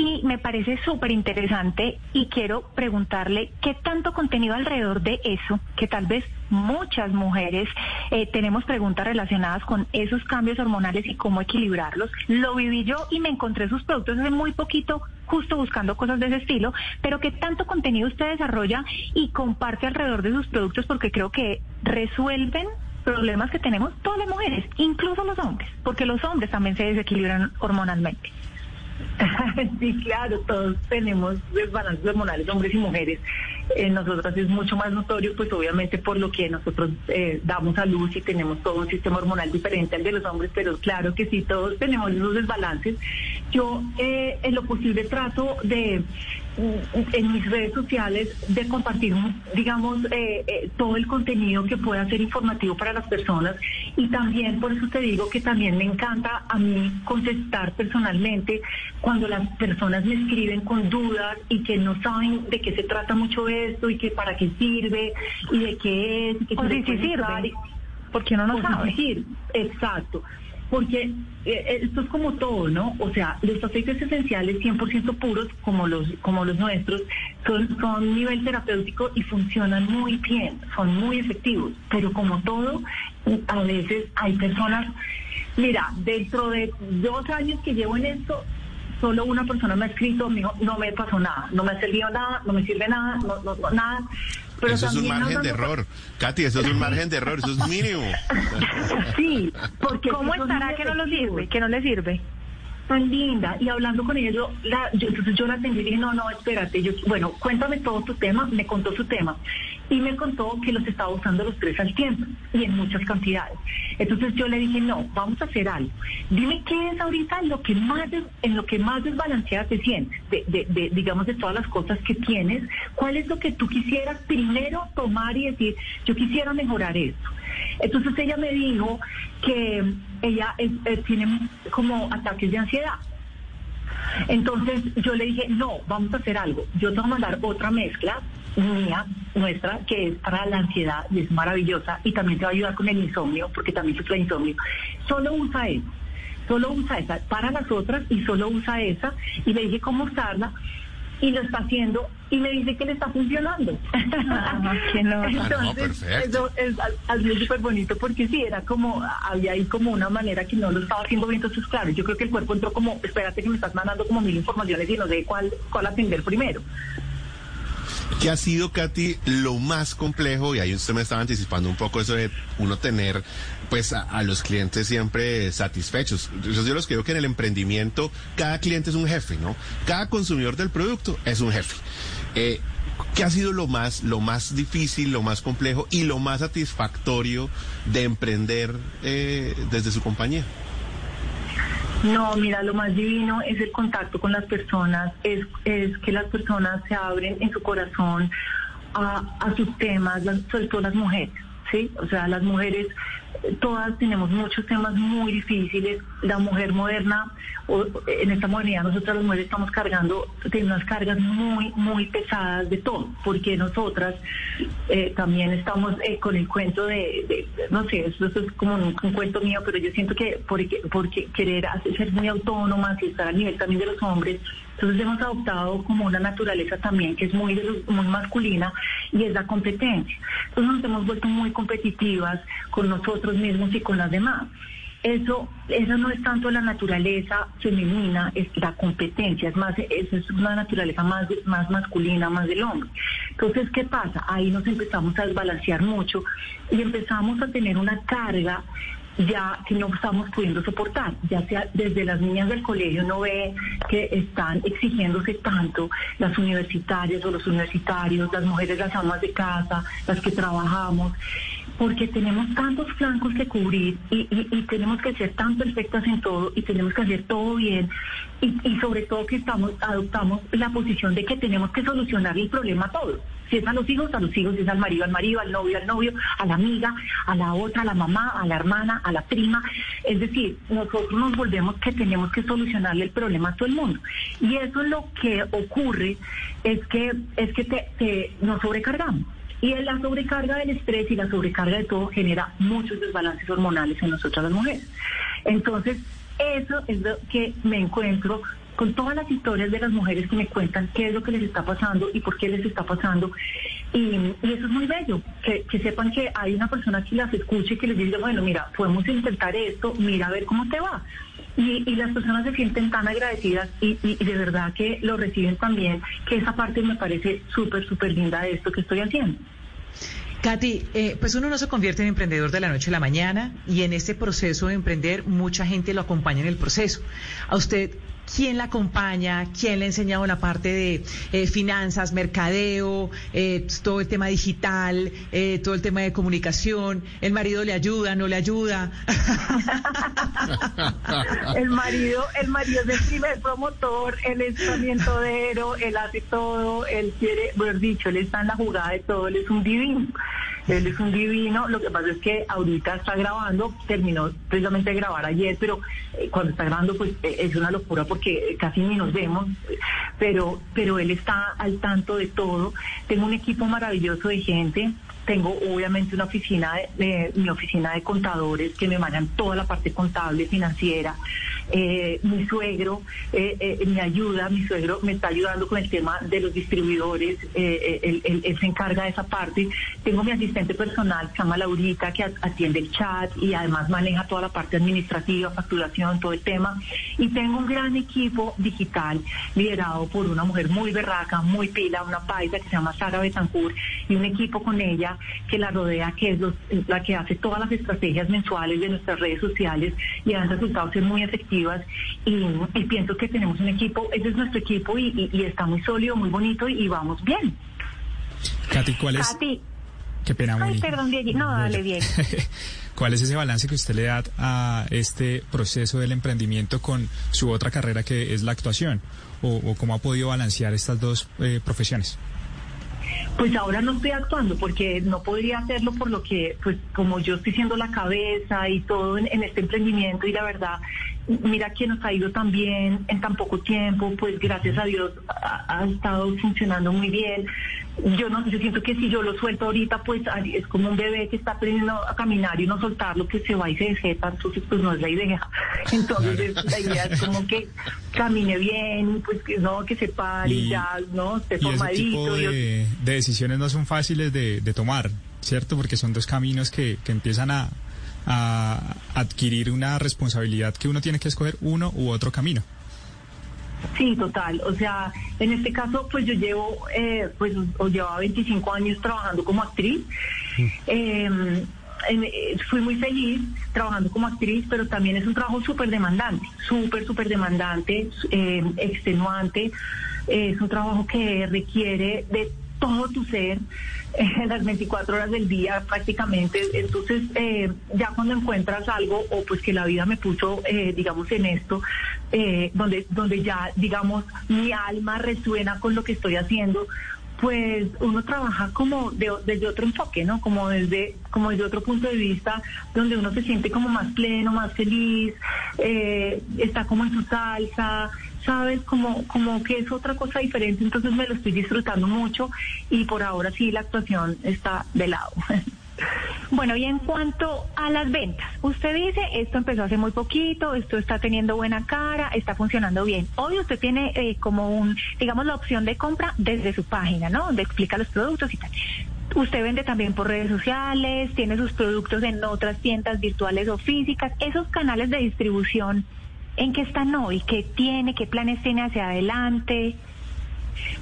y me parece súper interesante y quiero preguntarle qué tanto contenido alrededor de eso, que tal vez muchas mujeres eh, tenemos preguntas relacionadas con esos cambios hormonales y cómo equilibrarlos. Lo viví yo y me encontré sus productos hace muy poquito justo buscando cosas de ese estilo, pero qué tanto contenido usted desarrolla y comparte alrededor de sus productos porque creo que resuelven problemas que tenemos todas las mujeres, incluso los hombres, porque los hombres también se desequilibran hormonalmente. [laughs] Sí, claro, todos tenemos desbalances hormonales, hombres y mujeres. En nosotras es mucho más notorio, pues obviamente por lo que nosotros eh, damos a luz y tenemos todo un sistema hormonal diferente al de los hombres, pero claro que sí, todos tenemos esos desbalances. Yo eh, en lo posible trato de en mis redes sociales de compartir, digamos, eh, eh, todo el contenido que pueda ser informativo para las personas y también por eso te digo que también me encanta a mí contestar personalmente cuando las personas me escriben con dudas y que no saben de qué se trata mucho esto y que para qué sirve y de qué es. Y que O si sí sirve, y- porque no o si sabe. sí sirve, exacto. Porque eh, esto es como todo, ¿no? O sea, los aceites esenciales 100% puros, como los como los nuestros, son, son nivel terapéutico y funcionan muy bien, son muy efectivos. Pero como todo, a veces hay personas, mira, dentro de dos años que llevo en esto, solo una persona me ha escrito, me dijo, no me pasó nada, no me ha servido nada, no me sirve nada, no, no- no- nada. Pero eso es un margen de error. Katy, eso es un margen de error, eso es mínimo. [laughs] Sí, porque ¿Cómo estará que no lo sirve? Que no le sirve. Tan linda. Y hablando con ella, yo, la, yo, yo la atendí y dije, no, no, espérate. Yo, bueno, cuéntame todo tu tema. Me contó su tema. Y me contó que los estaba usando los tres al tiempo y en muchas cantidades. Entonces yo le dije, no, vamos a hacer algo. Dime qué es ahorita lo que más des- en lo que más desbalanceada te sientes, de, de- de, digamos, de todas las cosas que tienes. ¿Cuál es lo que tú quisieras primero tomar y decir, yo quisiera mejorar esto? Entonces ella me dijo que ella es- eh, tiene como ataques de ansiedad. Entonces yo le dije, no, vamos a hacer algo. Yo te voy a mandar otra mezcla mía, nuestra, que es para la ansiedad y es maravillosa y también te va a ayudar con el insomnio, porque también sufre insomnio. Solo usa esa, solo usa esa, para las otras y solo usa esa. Y le dije cómo usarla y lo está haciendo y me dice que le está funcionando. qué nota. [laughs] Entonces, Ah, no, perfecto. eso es algo súper bonito porque sí, era como, había ahí como una manera que no lo estaba haciendo bien, entonces claro, yo creo que el cuerpo entró como, espérate que me estás mandando como mil informaciones y no sé cuál, cuál atender primero. ¿Qué ha sido, Katy, lo más complejo? Y ahí usted me estaba anticipando un poco eso de uno tener pues a, los clientes siempre satisfechos. Yo los creo que en el emprendimiento cada cliente es un jefe, ¿no? Cada consumidor del producto es un jefe. Eh, ¿Qué ha sido lo más, lo más difícil, lo más complejo y lo más satisfactorio de emprender eh, desde su compañía? No, mira, lo más divino es el contacto con las personas, es, que las personas se abren en su corazón a, sus temas, sobre todo las mujeres, ¿sí? O sea, las mujeres, eh, todas tenemos muchos temas muy difíciles. La mujer moderna, en esta modernidad nosotras las mujeres estamos cargando, tenemos unas cargas muy, muy pesadas de todo, porque nosotras eh, también estamos eh, con el cuento de, no sé, eso, eso es como un, un cuento mío, pero yo siento que porque, porque querer hacer- ser muy autónomas y estar al nivel también de los hombres, entonces hemos adoptado como una naturaleza también que es muy, muy masculina y es la competencia. Entonces nos hemos vuelto muy competitivas con nosotros mismos y con las demás. Eso, eso no es tanto la naturaleza femenina, es la competencia, es más, eso es una naturaleza más, más masculina, más del hombre. Entonces, ¿qué pasa? Ahí nos empezamos a desbalancear mucho y empezamos a tener una carga ya que no estamos pudiendo soportar, ya sea desde las niñas del colegio uno ve que están exigiéndose tanto las universitarias o los universitarios, las mujeres, las amas de casa, las que trabajamos, porque tenemos tantos flancos que cubrir y, y- y tenemos que ser tan perfectas en todo y tenemos que hacer todo bien y, y sobre todo que estamos adoptamos la posición de que tenemos que solucionar el problema a todos. Si es a los hijos, a los hijos, si es al marido, al marido, al novio, al novio, a la amiga, a la otra, a la mamá, a la hermana, a la prima. Es decir, nosotros nos volvemos que tenemos que solucionarle el problema a todo el mundo. Y eso lo que ocurre es que, es que te, te- nos sobrecargamos. Y la sobrecarga del estrés y la sobrecarga de todo genera muchos desbalances hormonales en nosotras las mujeres. Entonces, eso es lo que me encuentro con todas las historias de las mujeres que me cuentan qué es lo que les está pasando y por qué les está pasando. Y, eso es muy bello, que, que sepan que hay una persona que las escuche y que les dice, bueno, mira, podemos intentar esto, mira a ver cómo te va. Y, y las personas se sienten tan agradecidas y, y- y de verdad que lo reciben también, que esa parte me parece súper, súper linda de esto que estoy haciendo. Katy, eh, pues uno no se convierte en emprendedor de la noche a la mañana y en este proceso de emprender mucha gente lo acompaña en el proceso. A usted, ¿quién la acompaña? ¿Quién le ha enseñado la parte de eh, finanzas, mercadeo, eh, todo el tema digital, eh, todo el tema de comunicación? ¿El marido le ayuda, no le ayuda? [laughs] El marido, el marido es el primer promotor, él es también todero, él hace todo, él quiere, bueno dicho, él está en la jugada de todo, él es un divino. Él es un divino, lo que pasa es que ahorita está grabando, terminó precisamente de grabar ayer, pero eh, cuando está grabando pues eh, es una locura porque casi ni nos vemos, pero, pero él está al tanto de todo. Tengo un equipo maravilloso de gente, tengo obviamente una oficina, de, mi oficina de contadores que me manejan toda la parte contable, financiera. Eh, mi suegro eh, eh, me ayuda, mi suegro me está ayudando con el tema de los distribuidores, eh, él, se encarga de esa parte. Tengo mi asistente personal, llama Laurita, que atiende el chat y además maneja toda la parte administrativa, facturación, todo el tema. Y tengo un gran equipo digital liderado por una mujer muy berraca, muy pila, una paisa que se llama Sara Betancourt y un equipo con ella que la rodea, que es los- la que hace todas las estrategias mensuales de nuestras redes sociales y han resultado ser muy efectivas. Y, y pienso que tenemos un equipo, ese es nuestro equipo y, y- y está muy sólido, muy bonito y, vamos bien. Katy, ¿cuál es? Katy. Qué pena, Ay, Moni. perdón, Diego. No, dale, Diego. [laughs] ¿Cuál es ese balance que usted le da a este proceso del emprendimiento con su otra carrera que es la actuación? ¿O, o cómo ha podido balancear estas dos eh, profesiones? Pues ahora no estoy actuando porque no podría hacerlo por lo que, pues como yo estoy siendo la cabeza y todo en, en este emprendimiento y la verdad, mira que nos ha ido tan bien en tan poco tiempo, pues gracias a Dios ha, ha estado funcionando muy bien. Yo no, yo siento que si yo lo suelto ahorita, pues es como un bebé que está aprendiendo a caminar y no soltarlo, que se va y se desjeta, entonces pues no es la idea. [laughs] Entonces la idea es como que camine bien, pues que no, que se pare y, ya, ¿no? Esté Y ese tipo formadito. de decisiones no son fáciles de, de tomar, ¿cierto? Porque son dos caminos que, que empiezan a, a adquirir una responsabilidad que uno tiene que escoger uno u otro camino. Sí, total. O sea, en este caso, pues yo llevo, eh, pues o llevaba 25 años trabajando como actriz. Eh, en- eh, fui muy feliz trabajando como actriz, pero también es un trabajo súper demandante, súper, súper demandante, eh, extenuante. Es un trabajo que requiere de todo tu ser en las 24 horas del día prácticamente. Entonces, eh, ya cuando encuentras algo, o pues que la vida me puso, eh, digamos, en esto, eh, donde, donde ya, digamos, mi alma resuena con lo que estoy haciendo, pues uno trabaja como de- desde otro enfoque, ¿no? Como desde, como desde otro punto de vista, donde uno se siente como más pleno, más feliz, eh, está como en su salsa, sabes, como, como que es otra cosa diferente, entonces me lo estoy disfrutando mucho y por ahora sí la actuación está de lado. [laughs] Bueno, y en cuanto a las ventas, usted dice, esto empezó hace muy poquito, esto está teniendo buena cara, está funcionando bien. Hoy usted tiene eh, como un, digamos, la opción de compra desde su página, ¿no? Donde explica los productos y tal. Usted vende también por redes sociales, tiene sus productos en otras tiendas virtuales o físicas. Esos canales de distribución, ¿en qué están hoy? ¿Qué tiene? ¿Qué planes tiene hacia adelante?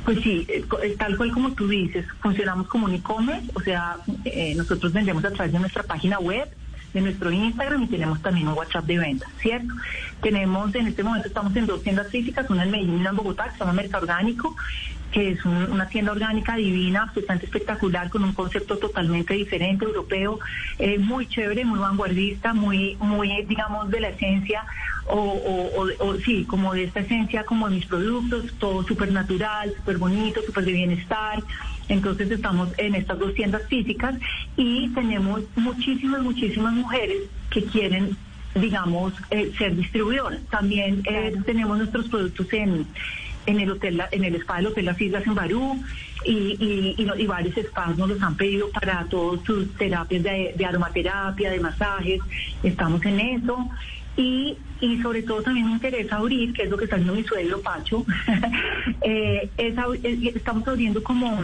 Pues sí, eh, eh, tal cual como tú dices, funcionamos como un e-commerce, o sea, eh, nosotros vendemos a través de nuestra página web, de nuestro Instagram y tenemos también un WhatsApp de ventas, ¿cierto? Tenemos, en este momento estamos en dos tiendas físicas, una en Medellín y una en Bogotá, que se llama Mercado Orgánico, que es un- una tienda orgánica divina, absolutamente espectacular, con un concepto totalmente diferente, europeo, eh, muy chévere, muy vanguardista, muy, muy, digamos, de la esencia, o, o, o- o sí, como de esta esencia, como de mis productos, todo súper natural, súper bonito, súper de bienestar. Entonces estamos en estas dos tiendas físicas y tenemos muchísimas, muchísimas mujeres que quieren digamos, eh, ser distribuidoras. También eh, tenemos nuestros productos en, en el hotel, en el spa del Hotel Las Islas en Barú y, y, y varios spas nos los han pedido para todas sus terapias de, aromaterapia, de masajes. Estamos en eso. Y, y sobre todo también me interesa abrir, que es lo que está haciendo mi suegro Pacho, [laughs] eh, estamos abriendo como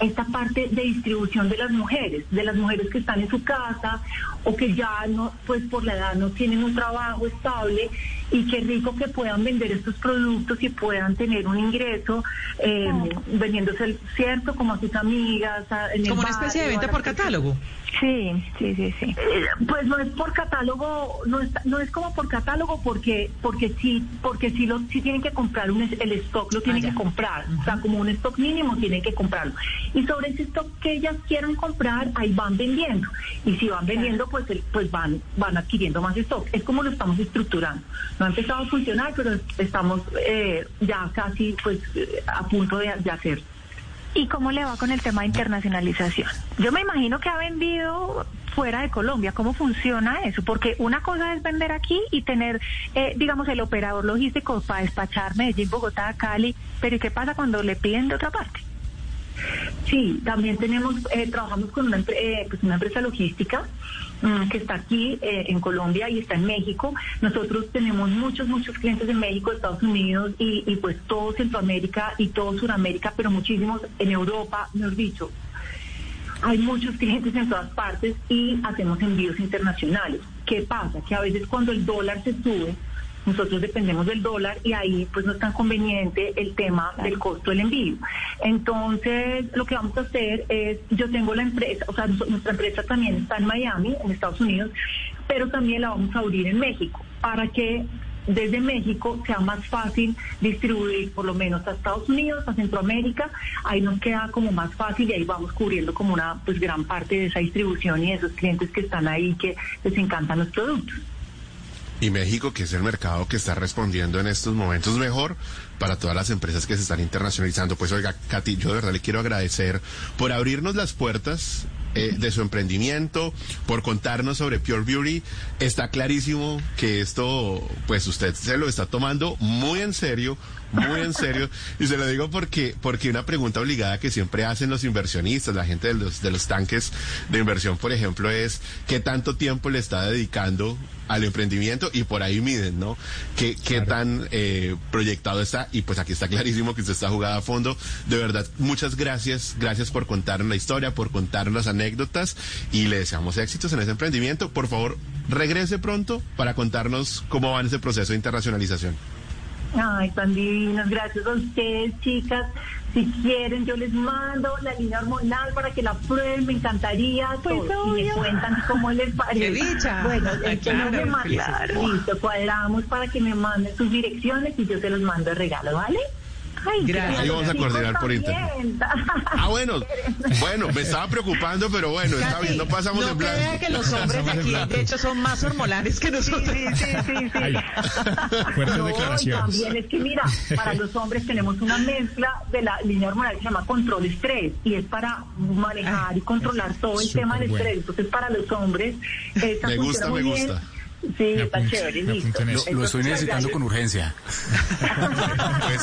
esta parte de distribución de las mujeres, de las mujeres que están en su casa o que ya no, pues por la edad no tienen un trabajo estable y qué rico que puedan vender estos productos y puedan tener un ingreso eh, vendiéndose, cierto, como a sus amigas. a- en el Como una especie de venta por catálogo. Sí, sí, sí, sí. eh, Pues no es por catálogo, no es, no es como por catálogo porque porque sí porque sí lo sí tienen que comprar un, el stock lo tienen que comprar, o sea como un stock mínimo tienen que comprarlo. Y sobre ese stock que ellas quieran comprar ahí van vendiendo. Y si van vendiendo pues el- pues van van adquiriendo más stock es como lo estamos estructurando no ha empezado a funcionar pero estamos eh, ya casi pues eh, a punto de, de hacer ¿Y cómo le va con el tema de internacionalización? Yo me imagino que ha vendido fuera de Colombia. ¿Cómo funciona eso? Porque una cosa es vender aquí y tener, eh, digamos, el operador logístico para despachar Medellín, Bogotá, Cali. Pero ¿y qué pasa cuando le piden de otra parte? Sí, también tenemos, eh, trabajamos con una, eh, pues una empresa logística que está aquí eh, en Colombia y está en México. Nosotros tenemos muchos, muchos clientes en México, Estados Unidos y, y pues todo Centroamérica y todo Sudamérica, pero muchísimos en Europa, mejor dicho. Hay muchos clientes en todas partes y hacemos envíos internacionales. ¿Qué pasa? Que a veces cuando el dólar se sube, nosotros dependemos del dólar y ahí pues no es tan conveniente el tema del costo del envío. Entonces, lo que vamos a hacer es, yo tengo la empresa, o sea, nuestra empresa también está en Miami, en Estados Unidos, pero también la vamos a abrir en México para que desde México sea más fácil distribuir por lo menos a Estados Unidos, a Centroamérica, ahí nos queda como más fácil y ahí vamos cubriendo como una pues gran parte de esa distribución y de esos clientes que están ahí que les encantan los productos. Y México, que es el mercado que está respondiendo en estos momentos mejor para todas las empresas que se están internacionalizando. Pues oiga, Katy, yo de verdad le quiero agradecer por abrirnos las puertas eh, de su emprendimiento, por contarnos sobre Pure Beauty. Está clarísimo que esto, pues usted se lo está tomando muy en serio, muy en serio. Y se lo digo porque, porque una pregunta obligada que siempre hacen los inversionistas, la gente de los, de los tanques de inversión, por ejemplo, es qué tanto tiempo le está dedicando al emprendimiento y por ahí miden, ¿no? ¿Qué, qué tan eh, proyectado está? Y pues aquí está clarísimo que usted está jugada a fondo. De verdad, muchas gracias. Gracias por contarnos la historia, por contarnos las anécdotas y le deseamos éxitos en ese emprendimiento. Por favor, regrese pronto para contarnos cómo va en ese proceso de internacionalización. Ay, tan divinos, gracias a ustedes, chicas. Si quieren, yo les mando la línea hormonal para que la prueben, me encantaría. todo. y me cuentan cómo les parece. ¡Qué dicha! Bueno, Ah, claro, me claro. Listo, cuadramos para que me manden sus direcciones y yo se los mando de regalo, ¿vale? Ay, Gracias. Ahí vamos a coordinar por internet. Ah, bueno, [laughs] bueno, me estaba preocupando, pero bueno, está bien, no pasamos no en crea blanco. que los hombres aquí, de hecho, son más hormonales que nosotros. Sí, sí, sí, sí. Fuertes No, declaraciones. también es que mira, para los hombres tenemos una mezcla de la línea hormonal que se llama control estrés y es para manejar y controlar todo el tema del bueno. estrés. Entonces para los hombres esa Me gusta, funciona muy me bien. gusta. Sí, Me está chévere, me listo. apunto en eso. Lo, lo estoy necesitando con urgencia. [laughs] Pues,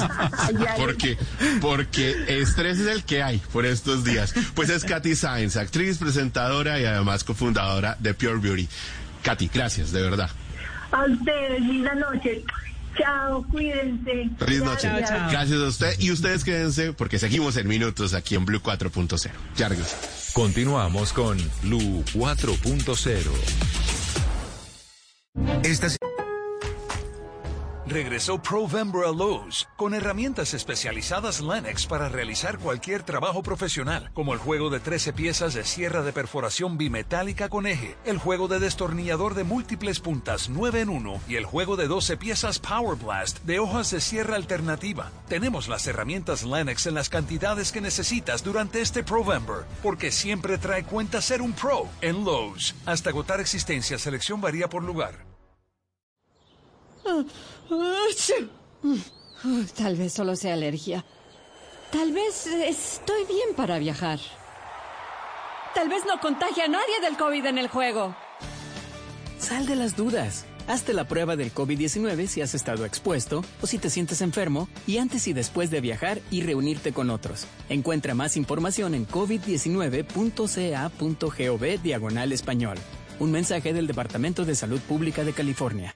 porque, porque estrés es el que hay por estos días. Pues es Katy Sainz, actriz, presentadora y además cofundadora de Pure Beauty. Katy, gracias, de verdad. A ustedes, linda noche. Chao, cuídense. Feliz noche. Gracias. chao. Gracias a usted y ustedes quédense porque seguimos en minutos aquí en Blue 4.0. Ya regresamos. Continuamos con Blue 4.0. Estas Regresó Provember a Lowe's con herramientas especializadas Lennox para realizar cualquier trabajo profesional, como el juego de 13 piezas de sierra de perforación bimetálica con eje, el juego de destornillador de múltiples puntas 9 en 1 y el juego de 12 piezas Power Blast de hojas de sierra alternativa. Tenemos las herramientas Lennox en las cantidades que necesitas durante este Provember, porque siempre trae cuenta ser un pro en Lowe's. Hasta agotar existencia, selección varía por lugar. Tal vez solo sea alergia. Tal vez estoy bien para viajar. Tal vez no contagie a nadie del COVID en el juego. Sal de las dudas. Hazte la prueba del COVID-19 si has estado expuesto o si te sientes enfermo y antes y después de viajar y reunirte con otros. Encuentra más información en covid19.ca.gov diagonal español. Un mensaje del Departamento de Salud Pública de California.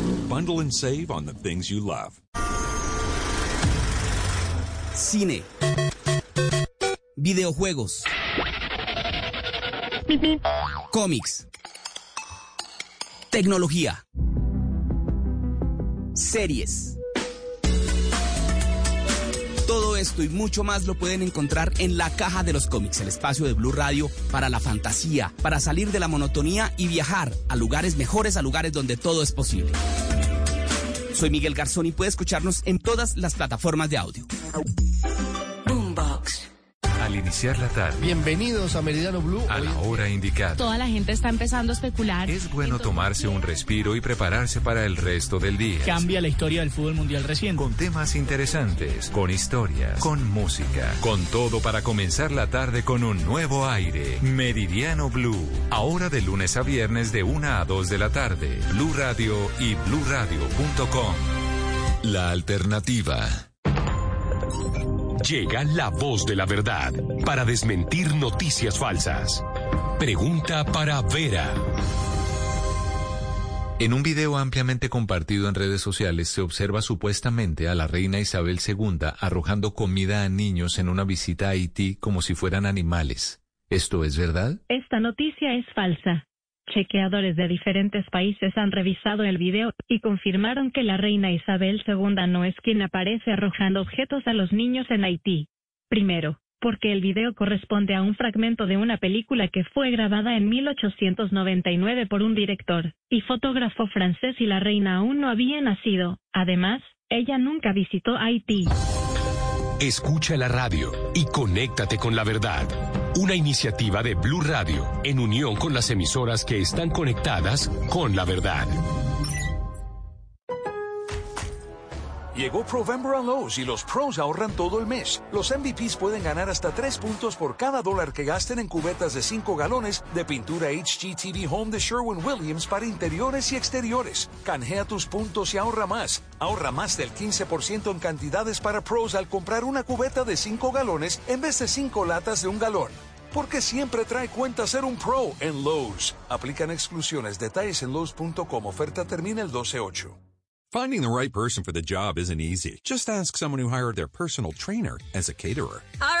Bundle and save on the things you love. Cine. Videojuegos. Cómics. Tecnología. Series. Todo esto y mucho más lo pueden encontrar en la caja de los cómics, el espacio de Blue Radio para la fantasía, para salir de la monotonía y viajar a lugares mejores, a lugares donde todo es posible. Soy Miguel Garzón y puede escucharnos en todas las plataformas de audio. Al iniciar la tarde. Bienvenidos a Meridiano Blue. A la hora indicada. Toda la gente está empezando a especular. Es bueno tomarse un respiro y prepararse para el resto del día. Cambia la historia del fútbol mundial reciente. Con temas interesantes, con historias, con música, con todo para comenzar la tarde con un nuevo aire. Meridiano Blue. Ahora de lunes a viernes de 1 a 2 de la tarde. Blue Radio y bluradio.com. La alternativa. Llega la voz de la verdad para desmentir noticias falsas. Pregunta para Vera. En un video ampliamente compartido en redes sociales se observa supuestamente a la reina Isabel II arrojando comida a niños en una visita a Haití como si fueran animales. ¿Esto es verdad? Esta noticia es falsa. Chequeadores de diferentes países han revisado el video y confirmaron que la reina Isabel II no es quien aparece arrojando objetos a los niños en Haití. Primero, porque el video corresponde a un fragmento de una película que fue grabada en 1899 por un director y fotógrafo francés y la reina aún no había nacido. Además, ella nunca visitó Haití. Escucha la radio y conéctate con la verdad. Una iniciativa de Blue Radio en unión con las emisoras que están conectadas con la verdad. Llegó Provember a Lowe's y los pros ahorran todo el mes. Los MVPs pueden ganar hasta 3 puntos por cada dólar que gasten en cubetas de 5 galones de pintura HGTV Home de Sherwin Williams para interiores y exteriores. Canjea tus puntos y ahorra más. Ahorra más del 15% en cantidades para pros al comprar una cubeta de 5 galones en vez de 5 latas de un galón. Porque siempre trae cuenta ser un pro en Lowe's. Aplican exclusiones. Detalles en Lowe's.com. Oferta termina el 12-8. Finding the right person for the job isn't easy. Just ask someone who hired their personal trainer as a caterer. All right,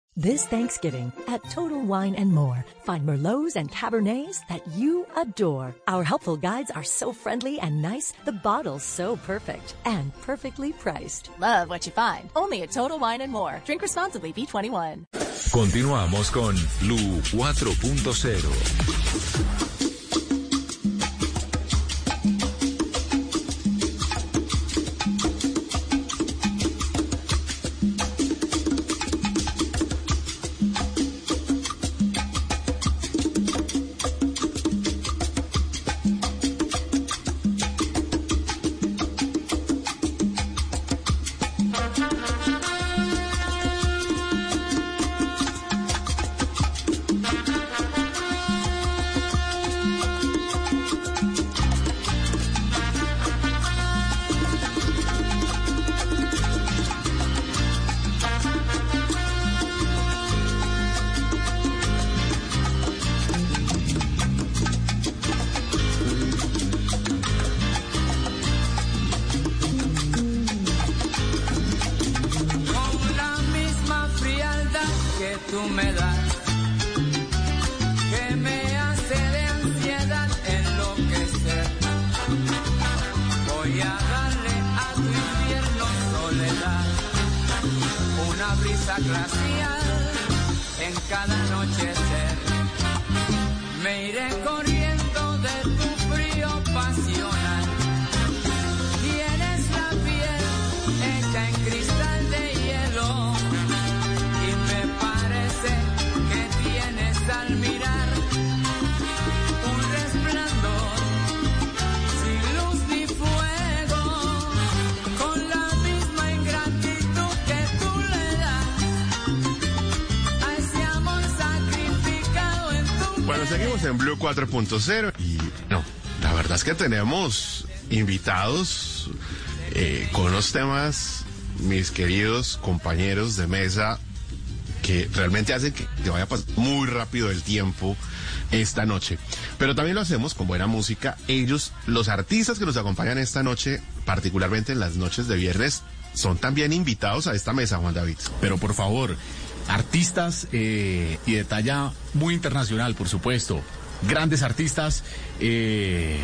This Thanksgiving at Total Wine and More, find Merlots and Cabernets that you adore. Our helpful guides are so friendly and nice, the bottles so perfect and perfectly priced. Love what you find. Only at Total Wine and More. Drink responsibly, B21. Continuamos con Blue 4.0. y no, la verdad es que tenemos invitados eh, con los temas, mis queridos compañeros de mesa, que realmente hacen que vaya pasar muy rápido el tiempo esta noche. Pero también lo hacemos con buena música. Ellos, los artistas que nos acompañan esta noche, particularmente en las noches de viernes, son también invitados a esta mesa, Juan David. Pero por favor, artistas eh, y de talla muy internacional, por supuesto grandes artistas. eh,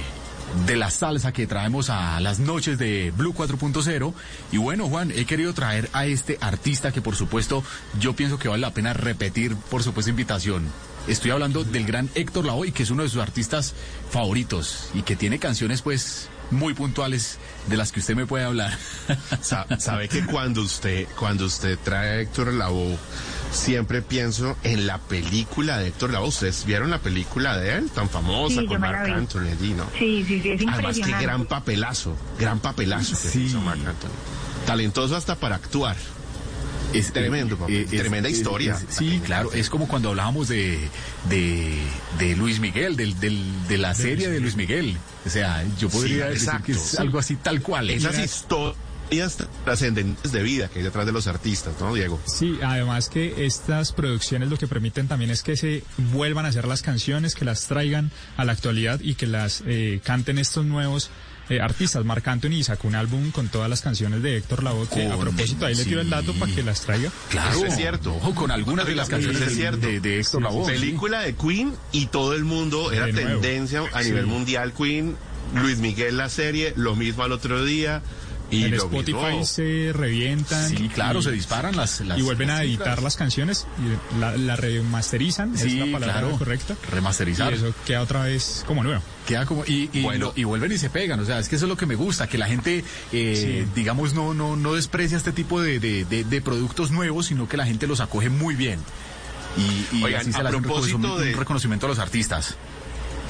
de la salsa que traemos a las noches de Blue 4.0. Y bueno, Juan, he querido traer a este artista que por supuesto yo pienso que vale la pena repetir, por supuesto, invitación. Estoy hablando del gran Héctor Lavoe, que es uno de sus artistas favoritos y que tiene canciones pues muy puntuales de las que usted me puede hablar. [laughs] Sa- Sabe que cuando usted, cuando usted trae a Héctor Lavoe, siempre pienso en la película de Héctor Lavoe. ¿Ustedes vieron la película de él, tan famosa, Sí, con Marc. Anthony allí, no? Sí, sí, sí, es Además, qué gran papelazo, gran papelazo que Sí. hizo Marc Anthony. Talentoso hasta para actuar. Es tremendo, papel, eh, es- tremenda es- historia. es- sí, claro, es como cuando hablábamos de, de, de Luis Miguel, del, del- de la serie de Luis Miguel. O sea, yo podría Sí, decir exacto, que es sí. algo así tal cual. Esas historias trascendentes de vida que hay detrás de los artistas, ¿no, Diego? Sí, además que estas producciones lo que permiten también es que se vuelvan a hacer las canciones, que las traigan a la actualidad y que las eh, canten estos nuevos eh, artistas. Marc Anthony sacó un álbum con todas las canciones de Héctor Lavoe, que a propósito ahí le tiro el dato para que las traiga. Claro, Eso es cierto. Ojo, con algunas de las canciones es cierto. de, de Héctor Lavoe. sí. Película de Queen y todo el mundo era tendencia a Sí. nivel mundial Queen. Luis Miguel la serie, lo mismo al otro día. Y en Spotify se revientan. Sí, claro, y- se disparan las, las y vuelven a editar cifras. las canciones y la, la remasterizan, es Sí, la palabra claro. correcta. Remasterizar. Y eso queda otra vez como nuevo. Queda como y, y, Bueno. y vuelven y se pegan, o sea, es que eso es lo que me gusta, que la gente, eh, Sí. digamos, no no no desprecia este tipo de, de, de- de productos nuevos, sino que la gente los acoge muy bien. Y, y Oigan, así se a un propósito reconocimiento, de- un reconocimiento a los artistas.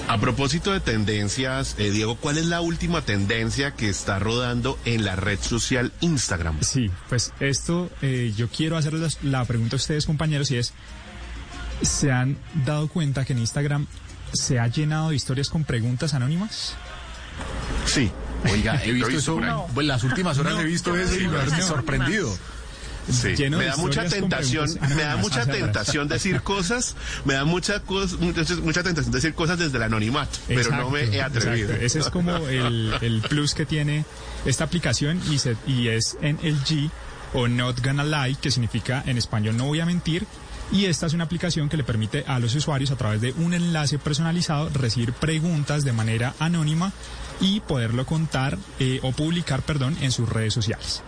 A propósito de tendencias, eh, Diego, ¿cuál es la última tendencia que está rodando en la red social Instagram? Sí, pues esto eh, yo quiero hacerles la pregunta a ustedes compañeros y es, ¿se han dado cuenta que en Instagram se ha llenado de historias con preguntas anónimas? Sí. Oiga, [laughs] he visto eso, ahí. pues las últimas horas he visto eso y me he sorprendido. Sí, lleno me da mucha tentación, me da mucha tentación decir cosas, me da mucha cos- mucha, tentación decir cosas desde el anonimato, pero no me he atrevido. exacto. Ese es como el, el plus que tiene esta aplicación y, se, y es NLG o Not Gonna Lie, que significa en español no voy a mentir. Y esta es una aplicación que le permite a los usuarios a través de un enlace personalizado recibir preguntas de manera anónima y poderlo contar eh, o publicar, perdón, en sus redes sociales.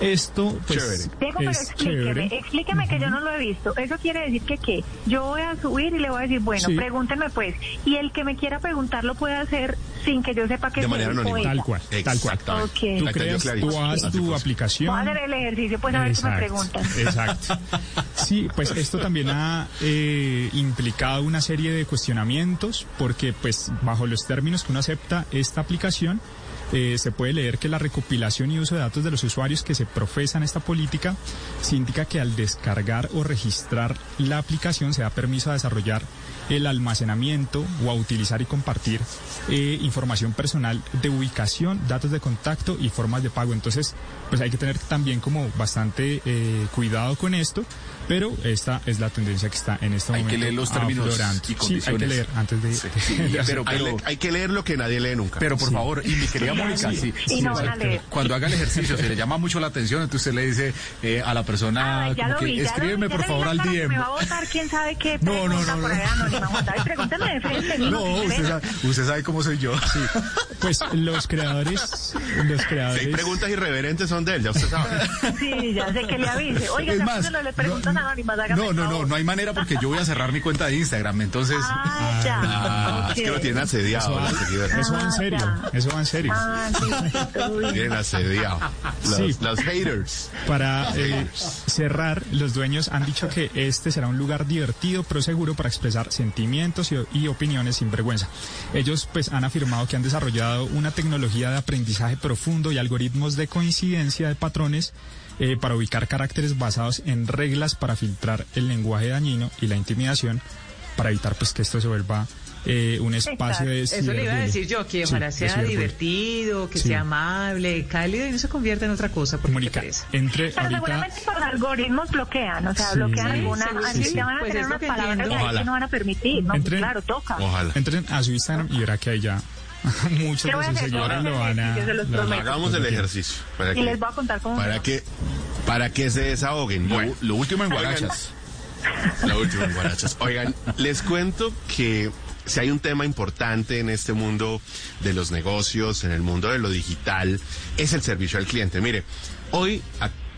Esto pues Chévere. Diego, pero es explíqueme, chévere. explíqueme que yo no lo he visto. Eso quiere decir que qué? Yo voy a subir y le voy a decir, bueno, Sí. pregúntenme pues. Y el que me quiera preguntar lo puede hacer sin que yo sepa que De es manera anónima. Tal cual, tal cual. Exactamente. Ok. Tú creas, tú haces Así tu fue. aplicación. Voy a hacer el ejercicio pues a ver qué me preguntan. Exacto. Sí, pues esto también ha eh, implicado una serie de cuestionamientos porque pues bajo los términos que uno acepta esta aplicación eh, se puede leer que la recopilación y uso de datos de los usuarios que se profesan esta política se indica que al descargar o registrar la aplicación se da permiso a desarrollar el almacenamiento o a utilizar y compartir eh, información personal de ubicación, datos de contacto y formas de pago. Entonces, pues hay que tener también como bastante eh, cuidado con esto, pero esta es la tendencia que está en este Hay que momento. leer los términos aflorando. y Sí, hay que condiciones. leer antes de... [laughs] pero- Hay, le- hay que leer lo que nadie lee nunca. Pero por Sí. favor, y mi querida [laughs] Mónica, sí, no exacto. leer. cuando haga el ejercicio se le llama mucho la atención, entonces usted le dice eh, a la persona ya como que vi, escríbeme vi, por le favor al DM. Me va a votar quién sabe qué [laughs] No, no, no, no. pregúntame de frente. No, usted sabe, usted sabe cómo soy yo. Pues los creadores, los Si hay creadores... preguntas irreverentes son de él, ya usted sabe. [laughs] Sí, ya sé que le avise. Oiga, Es más, de las preguntas no, anónimas. No, no, no, no hay manera porque yo voy a cerrar mi cuenta de Instagram, entonces... Ah, ya. Ah, ok. es que lo tienen asediado. Eso va, eso va en Ah, serio, eso va en serio. Ah, sí, bien. Tienen asediado. Los, Sí. los haters. Para eh, cerrar, los dueños han dicho que este será un lugar divertido pero seguro para expresar sentimientos y, y opiniones sin vergüenza. Ellos pues han afirmado que han desarrollado una tecnología de aprendizaje profundo y algoritmos de coincidencia de patrones eh, para ubicar caracteres basados en reglas para filtrar el lenguaje dañino y la intimidación para evitar pues que esto se vuelva eh, un espacio de Eso le iba a decir yo, que ojalá sea divertido, que Sí. sea amable, cálido y no se convierta en otra cosa. Porque Mónica, entre Pero ahorita... seguramente por algoritmos bloquean, o sea, Sí, bloquean sí, alguna, sí, así van a Pues tener lo unas que Ojalá. no van a permitir, ¿no? Entren- claro, toca. Ojalá. Entren a su Instagram y verá que hay [laughs] ya muchos de sus seguidores lo van a... lo. Hagamos el ejercicio. Para Y que, les voy a contar cómo me para que, para que se desahoguen. Bueno, Lo último en Guarachas. La última en Guarachas. Oigan, les cuento que si hay un tema importante en este mundo de los negocios, en el mundo de lo digital, es el servicio al cliente. Mire, hoy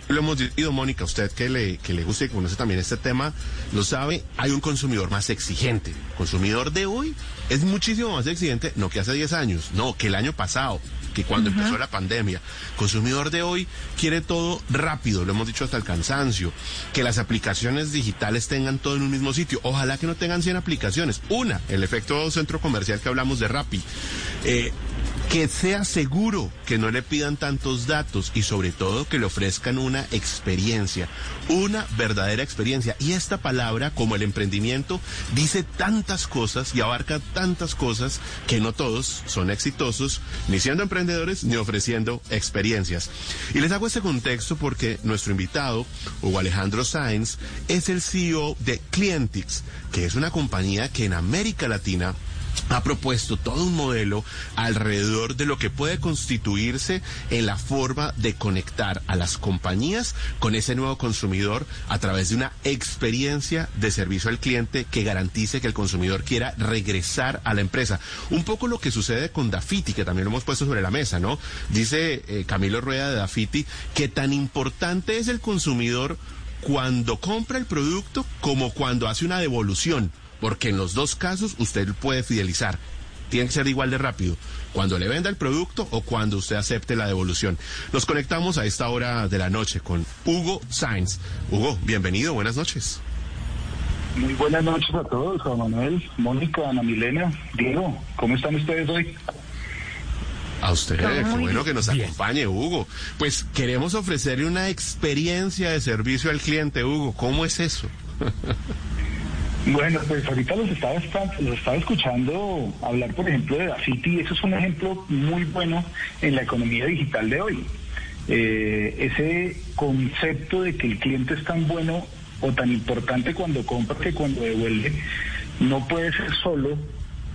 lo hemos dicho, Mónica, usted que le, que le gusta y conoce también este tema, lo sabe, hay un consumidor más exigente. El consumidor de hoy es muchísimo más exigente, no que hace 10 años, no, que el año pasado, que cuando empezó la pandemia. Consumidor de hoy quiere todo rápido, lo hemos dicho hasta el cansancio, que las aplicaciones digitales tengan todo en un mismo sitio. Ojalá que no tengan 100 aplicaciones. Una, el efecto centro comercial que hablamos de Rappi. Eh, que sea seguro, que no le pidan tantos datos y sobre todo que le ofrezcan una experiencia, una verdadera experiencia. Y esta palabra, como el emprendimiento, dice tantas cosas y abarca tantas cosas que no todos son exitosos, ni siendo emprendedores ni ofreciendo experiencias. Y les hago este contexto porque nuestro invitado, Hugo Alejandro Sainz, es el CEO de Clientix, que es una compañía que en América Latina ha propuesto todo un modelo alrededor de lo que puede constituirse en la forma de conectar a las compañías con ese nuevo consumidor a través de una experiencia de servicio al cliente que garantice que el consumidor quiera regresar a la empresa. Un poco lo que sucede con Dafiti, que también lo hemos puesto sobre la mesa, ¿no? Dice eh, Camilo Rueda de Dafiti que tan importante es el consumidor cuando compra el producto como cuando hace una devolución porque en los dos casos usted puede fidelizar. Tiene que ser igual de rápido, cuando le venda el producto o cuando usted acepte la devolución. Nos conectamos a esta hora de la noche con Hugo Sainz. Hugo, bienvenido, buenas noches. Muy buenas noches a todos, Juan Manuel, Mónica, Ana Milena, Diego, ¿cómo están ustedes hoy? A usted, qué bueno que nos acompañe, Hugo. Pues queremos ofrecerle una experiencia de servicio al cliente, Hugo. ¿Cómo es eso? [laughs] Bueno, pues ahorita los estaba, los estaba escuchando hablar, por ejemplo, de Dafiti, y eso es un ejemplo muy bueno en la economía digital de hoy. Eh, ese concepto de que el cliente es tan bueno o tan importante cuando compra que cuando devuelve, no puede ser solo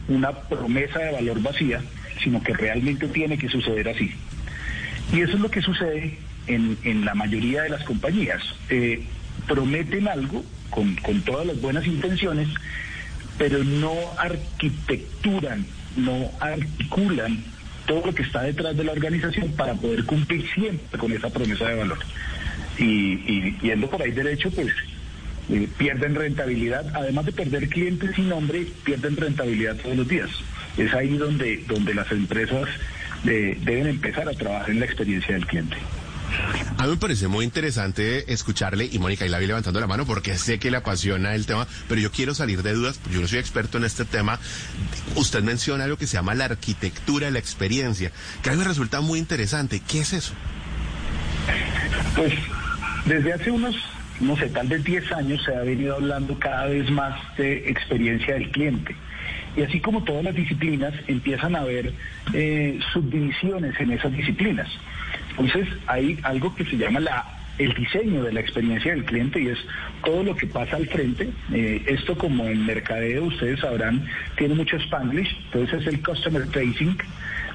una promesa de valor vacía, sino que realmente tiene que suceder así. Y eso es lo que sucede en, en la mayoría de las compañías. Eh, prometen algo con, todas las buenas intenciones, pero no arquitecturan, no articulan todo lo que está detrás de la organización para poder cumplir siempre con esa promesa de valor. Y, y yendo por ahí derecho, pues eh, pierden rentabilidad, además de perder clientes sin nombre, pierden rentabilidad todos los días. Es ahí donde, donde las empresas eh, deben empezar a trabajar en la experiencia del cliente. A mí me parece muy interesante escucharle, y Mónica, y la vi levantando la mano porque sé que le apasiona el tema, pero yo quiero salir de dudas, yo no soy experto en este tema. Usted menciona lo que se llama la arquitectura la experiencia, que a mí me resulta muy interesante. ¿Qué es eso? Pues desde hace unos, no sé, tal vez 10 años se ha venido hablando cada vez más de experiencia del cliente. Y así como todas las disciplinas, empiezan a haber eh, subdivisiones en esas disciplinas. Entonces hay algo que se llama la el diseño de la experiencia del cliente y es todo lo que pasa al frente. Eh, esto como en mercadeo, ustedes sabrán, tiene mucho spanglish, entonces es el customer facing,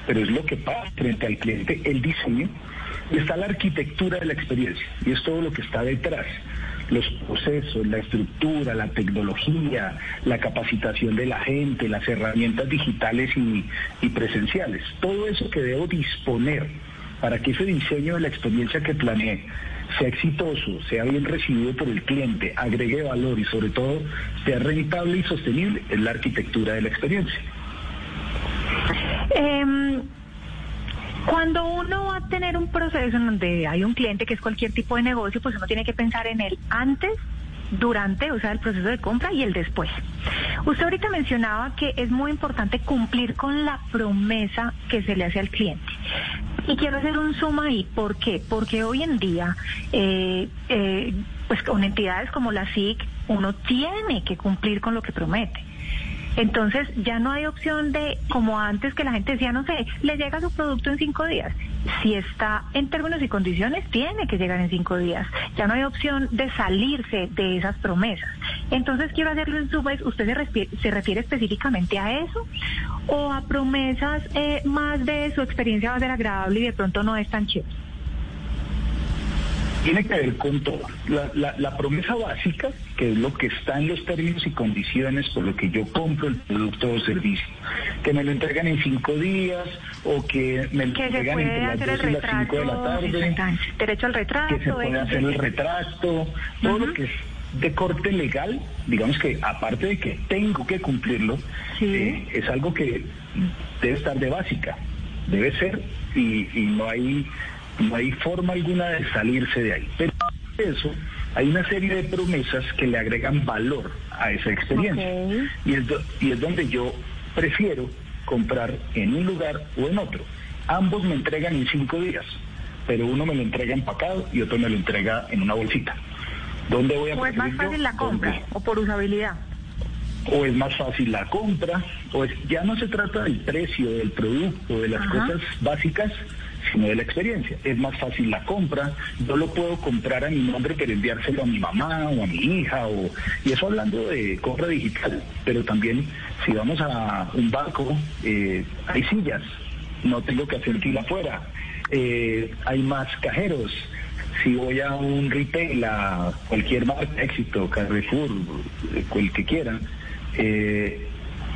pero es lo que pasa frente al cliente, el diseño, y está la arquitectura de la experiencia, y es todo lo que está detrás los procesos, la estructura, la tecnología, la capacitación de la gente, las herramientas digitales y, y presenciales. Todo eso que debo disponer para que ese diseño de la experiencia que planeé sea exitoso, sea bien recibido por el cliente, agregue valor y sobre todo sea rentable y sostenible, es la arquitectura de la experiencia. Em, cuando uno va a tener un proceso en donde hay un cliente que es cualquier tipo de negocio, pues uno tiene que pensar en él antes durante, o sea, el proceso de compra y el después. Usted ahorita mencionaba que es muy importante cumplir con la promesa que se le hace al cliente. Y quiero hacer un suma ahí. ¿Por qué? Porque hoy en día, eh, eh, pues con entidades como la SIC, uno tiene que cumplir con lo que promete. Entonces ya no hay opción de, como antes que la gente decía, no sé, le llega su producto en cinco días. Si está en términos y condiciones, tiene que llegar en cinco días. Ya no hay opción de salirse de esas promesas. Entonces quiero hacerle un vez, ¿usted se refiere, se refiere específicamente a eso? ¿O a promesas eh, más de su experiencia va a ser agradable y de pronto no es tan chévere? Tiene que ver con todo. La, la- la promesa básica, que es lo que está en los términos y condiciones por lo que yo compro el producto o servicio, que me lo entregan en cinco días o que me lo Que entregan entre las hacer el 2 y las 5 de la retrato, tarde, derecho al retrato. que se puede hacer el Y. retracto, todo lo que es de corte legal, digamos que aparte de que tengo que cumplirlo, eh, es algo que debe estar de básica, debe ser y, y no hay no hay forma alguna de salirse de ahí. Pero eso hay una serie de promesas que le agregan valor a esa experiencia y, es do- y es donde yo prefiero comprar en un lugar o en otro. Ambos me entregan en cinco días, pero uno me lo entrega empacado y otro me lo entrega en una bolsita. ¿Dónde voy a O es más fácil la compra, ¿Dónde? o por usabilidad. o es más fácil la compra, o es, ya no se trata del precio del producto, de las Ajá. cosas básicas, sino de la experiencia. Es más fácil la compra, yo lo puedo comprar a mi nombre, pero enviárselo a mi mamá o a mi hija, o, y eso hablando de compra digital, pero también si vamos a un banco, eh, hay sillas, no tengo que hacer fila afuera, eh, hay más cajeros, si voy a un retail, a cualquier éxito, Carrefour, el que quieran, eh,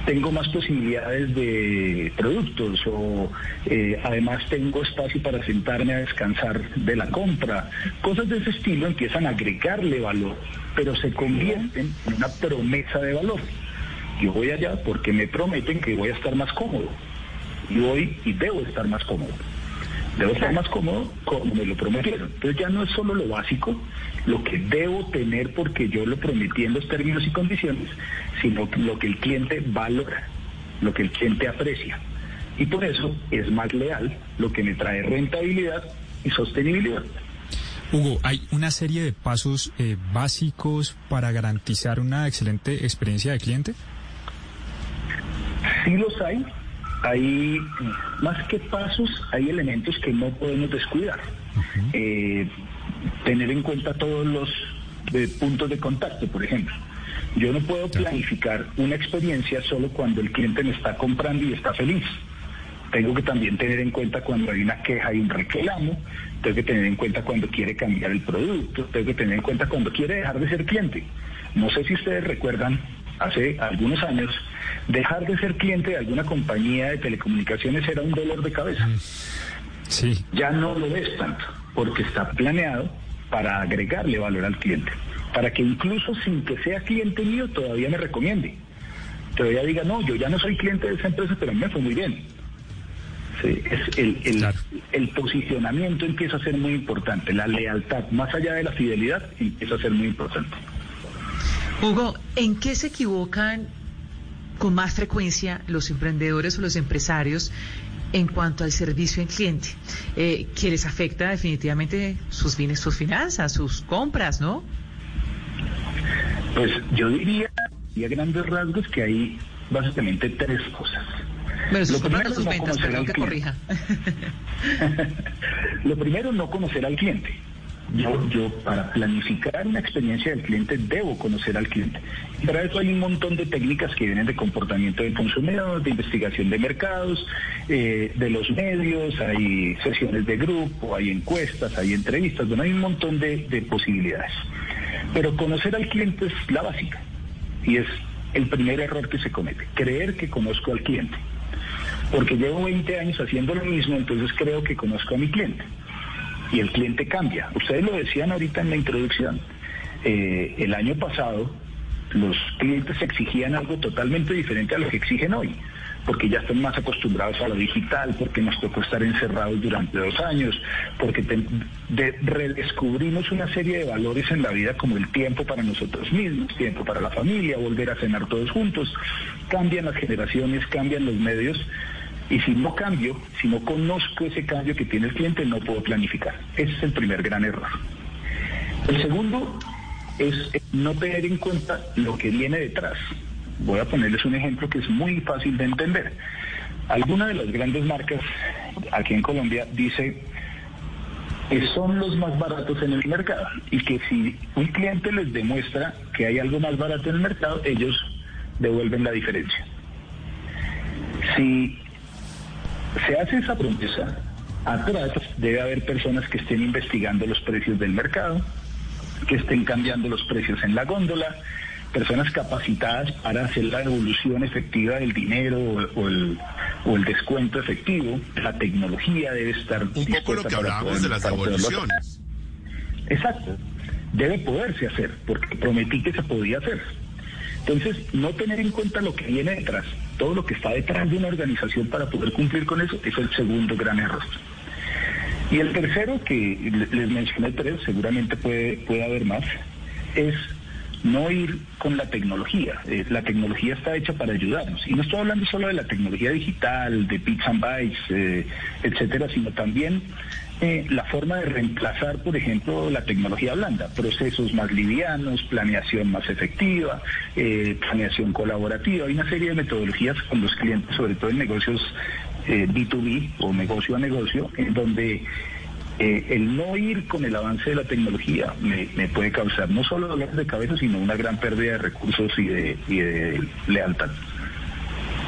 tengo más posibilidades de productos o eh, además tengo espacio para sentarme a descansar de la compra. Cosas de ese estilo empiezan a agregarle valor, pero se convierten en una promesa de valor. Yo voy allá porque me prometen que voy a estar más cómodo. Y voy y debo estar más cómodo. Debo estar más cómodo como me lo prometieron. Entonces ya no es solo lo básico, lo que debo tener porque yo lo prometí en los términos y condiciones, sino lo que el cliente valora, lo que el cliente aprecia. Y por eso es más leal, lo que me trae rentabilidad y sostenibilidad. Hugo, hay una serie de pasos eh, básicos para garantizar una excelente experiencia de cliente. Sí los hay. Hay, más que pasos, hay elementos que no podemos descuidar. Eh, tener en cuenta todos los eh, puntos de contacto, por ejemplo. Yo no puedo planificar una experiencia solo cuando el cliente me está comprando y está feliz. Tengo que también tener en cuenta cuando hay una queja y un reclamo, tengo que tener en cuenta cuando quiere cambiar el producto, tengo que tener en cuenta cuando quiere dejar de ser cliente. No sé si ustedes recuerdan, hace algunos años, dejar de ser cliente de alguna compañía de telecomunicaciones era un dolor de cabeza. Sí. Ya no lo es tanto, porque está planeado para agregarle valor al cliente, para que incluso sin que sea cliente mío todavía me recomiende. Todavía diga, no, yo ya no soy cliente de esa empresa, pero me fue muy bien. Sí, es el, el, el posicionamiento empieza a ser muy importante, la lealtad, más allá de la fidelidad, empieza a ser muy importante. Hugo, ¿en qué se equivocan con más frecuencia los emprendedores o los empresarios en cuanto al servicio al cliente? Eh, que les afecta definitivamente sus bienes, sus finanzas, sus compras, ¿no? Pues yo diría, y a grandes rasgos, que hay básicamente tres cosas. Bueno, sus Lo primero, sus ventas, perdón que cliente. corrija. [laughs] Lo primero, no conocer al cliente. Yo, yo para planificar una experiencia del cliente debo conocer al cliente. Y para eso hay un montón de técnicas que vienen de comportamiento del consumidor, de investigación de mercados, eh, de los medios, hay sesiones de grupo, hay encuestas, hay entrevistas, bueno, hay un montón de, de posibilidades. Pero conocer al cliente es la básica y es el primer error que se comete, creer que conozco al cliente. Porque llevo 20 años haciendo lo mismo, entonces creo que conozco a mi cliente y el cliente cambia. Ustedes lo decían ahorita en la introducción. Eh, el año pasado los clientes exigían algo totalmente diferente a lo que exigen hoy, porque ya están más acostumbrados a lo digital, porque nos tocó estar encerrados durante dos años, porque redescubrimos una serie de valores en la vida como el tiempo para nosotros mismos, tiempo para la familia, volver a cenar todos juntos. Cambian las generaciones, cambian los medios y si no cambio, si no conozco ese cambio que tiene el cliente, no puedo planificar. Ese es el primer gran error. El segundo es no tener en cuenta lo que viene detrás. Voy a ponerles un ejemplo que es muy fácil de entender. Alguna de las grandes marcas aquí en Colombia dice que son los más baratos en el mercado y que si un cliente les demuestra que hay algo más barato en el mercado, ellos devuelven la diferencia. Si se hace esa promesa Atrás debe haber personas que estén investigando los precios del mercado, que estén cambiando los precios en la góndola, personas capacitadas para hacer la devolución efectiva del dinero o, o el, o el descuento efectivo. La tecnología debe estar... Un poco lo que hablábamos de las devoluciones. Exacto. Debe poderse hacer, porque prometí que se podía hacer. Entonces, no tener en cuenta lo que viene detrás, todo lo que está detrás de una organización para poder cumplir con eso, es el segundo gran error. Y el tercero, que les mencioné tres, seguramente puede, puede haber más, es no ir con la tecnología. Eh, la tecnología está hecha para ayudarnos. Y no estoy hablando solo de la tecnología digital, de bits and bytes, eh, etcétera, sino también eh, la forma de reemplazar, por ejemplo, la tecnología blanda, procesos más livianos, planeación más efectiva, eh, planeación colaborativa. Hay una serie de metodologías con los clientes, sobre todo en negocios eh, B2B o negocio a negocio, en donde eh, el no ir con el avance de la tecnología me, me, puede causar no solo dolores de cabeza, sino una gran pérdida de recursos y de, y de lealtad.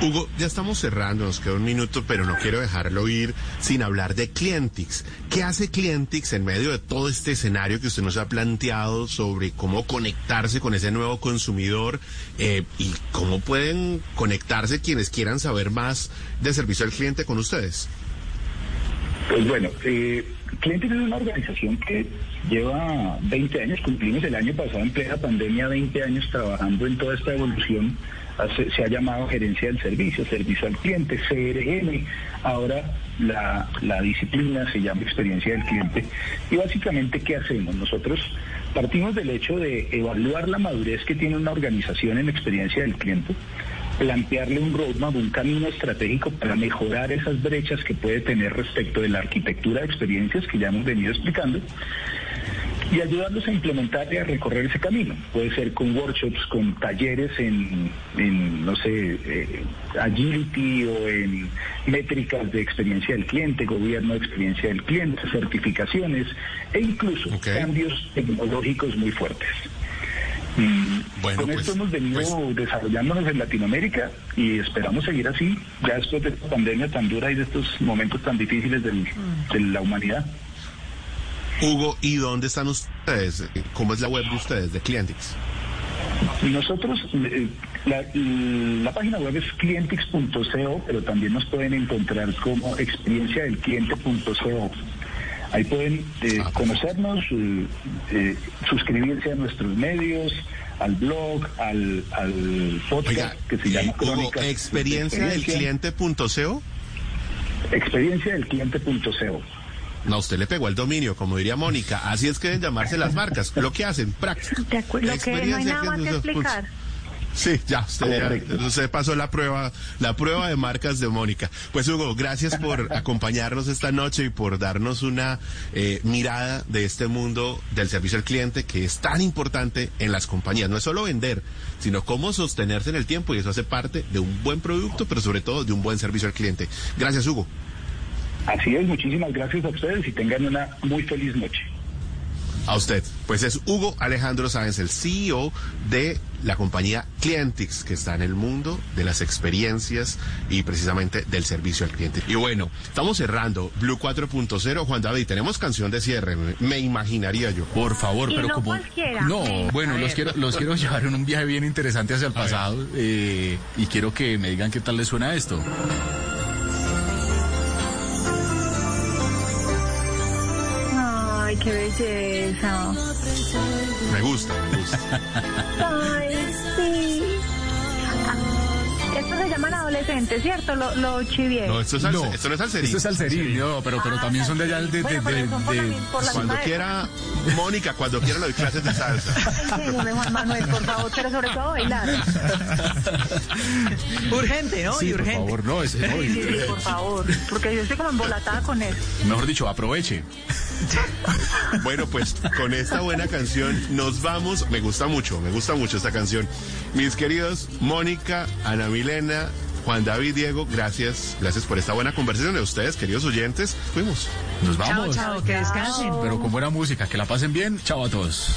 Hugo, ya estamos cerrando, nos queda un minuto, pero no quiero dejarlo ir sin hablar de Clientix. ¿Qué hace Clientix en medio de todo este escenario que usted nos ha planteado sobre cómo conectarse con ese nuevo consumidor eh, y cómo pueden conectarse quienes quieran saber más de servicio al cliente con ustedes? Pues bueno, eh, Clientix es una organización que lleva 20 años, cumplimos el año pasado en plena pandemia 20 años trabajando en toda esta evolución se ha llamado gerencia del servicio, servicio al cliente, CRM, ahora la, la, disciplina se llama experiencia del cliente. Y básicamente, ¿qué hacemos? Nosotros partimos del hecho de evaluar la madurez que tiene una organización en experiencia del cliente, plantearle un roadmap, un camino estratégico para mejorar esas brechas que puede tener respecto de la arquitectura de experiencias que ya hemos venido explicando y ayudarlos a implementar y a recorrer ese camino. Puede ser con workshops, con talleres en, en no sé, eh, agility o en métricas de experiencia del cliente, gobierno de experiencia del cliente, certificaciones e incluso okay. cambios tecnológicos muy fuertes. Bueno, con esto pues, hemos venido pues... desarrollándonos en Latinoamérica y esperamos seguir así, ya después de esta pandemia tan dura y de estos momentos tan difíciles del, de la humanidad. Hugo, ¿y dónde están ustedes? ¿Cómo es la web de ustedes, de Clientix? Nosotros, eh, la, la, página web es clientix.co, pero también nos pueden encontrar como experiencia del cliente.co. Ahí pueden eh, ah, conocernos, eh, suscribirse a nuestros medios, al blog, al, al podcast Oiga, que se llama Hugo, experiencia del cliente.co. Experiencia del cliente.co. No, usted le pegó el dominio, como diría Mónica. Así es que deben llamarse las marcas. Lo que hacen, práctico. De acuerdo, lo que no hay nada más que explicar. Sí, ya, usted, ya, usted pasó la prueba, la prueba de marcas de Mónica. Pues Hugo, gracias por acompañarnos esta noche y por darnos una eh, mirada de este mundo del servicio al cliente que es tan importante en las compañías. No es solo vender, sino cómo sostenerse en el tiempo y eso hace parte de un buen producto, pero sobre todo de un buen servicio al cliente. Gracias, Hugo. Así es, muchísimas gracias a ustedes y tengan una muy feliz noche. A usted. Pues es Hugo Alejandro Sáenz, el CEO de la compañía Clientix, que está en el mundo de las experiencias y precisamente del servicio al cliente. Y bueno, estamos cerrando Blue 4.0. Juan David, tenemos canción de cierre, me, me imaginaría yo. Por favor, y pero no como... cualquiera. No, bueno, los quiero, los quiero [laughs] llevar en un viaje bien interesante hacia el pasado eh, y quiero que me digan qué tal les suena esto. Qué belleza. Me gusta, me gusta. [laughs] Ay, sí. Estos se llaman adolescentes, ¿cierto? Lo, lo chivié. No, esto, es salse- esto no es salserín. Esto es salserín, no, pero, pero Ah, también son de allá de... de, Bueno, por la de- mi- por la Cuando quiera, Mónica, cuando quiera le doy clases de salsa. [laughs] Enséñeme, Juan Manuel, por favor, pero sobre todo bailar. [laughs] Urgente, ¿no? Sí, y por urgente. favor, no, es, no, Sí, sí, sí, por favor, porque yo estoy como embolatada con eso. mejor dicho, aproveche. [laughs] Bueno, pues con esta buena canción nos vamos. Me gusta mucho, me gusta mucho esta canción. Mis queridos Mónica, Ana Milena, Juan David, Diego, gracias, gracias por esta buena conversación de ustedes, queridos oyentes. Fuimos. Nos Chao, vamos. chao, que descansen. Pero con buena música, que la pasen bien. Chao a todos.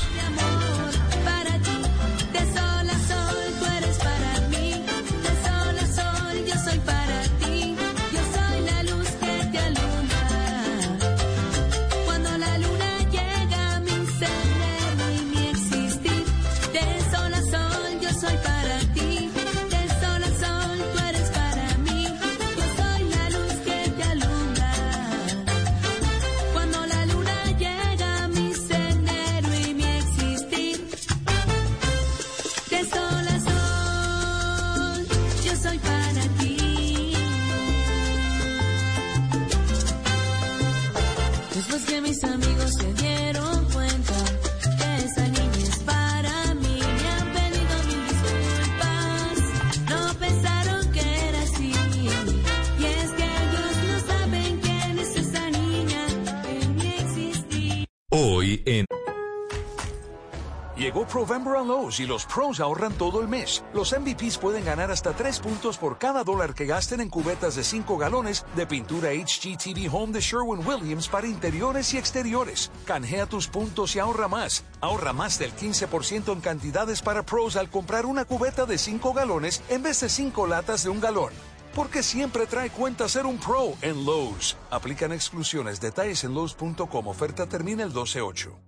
Provember a Lowe's y los pros ahorran todo el mes. Los MVPs pueden ganar hasta 3 puntos por cada dólar que gasten en cubetas de 5 galones de pintura HGTV Home de Sherwin-Williams para interiores y exteriores. Canjea tus puntos y ahorra más. Ahorra más del 15% en cantidades para pros al comprar una cubeta de 5 galones en vez de 5 latas de un galón. Porque siempre trae cuenta ser un pro en Lowe's. Aplican exclusiones. Detalles en Lowe's.com. Oferta termina el 12-8.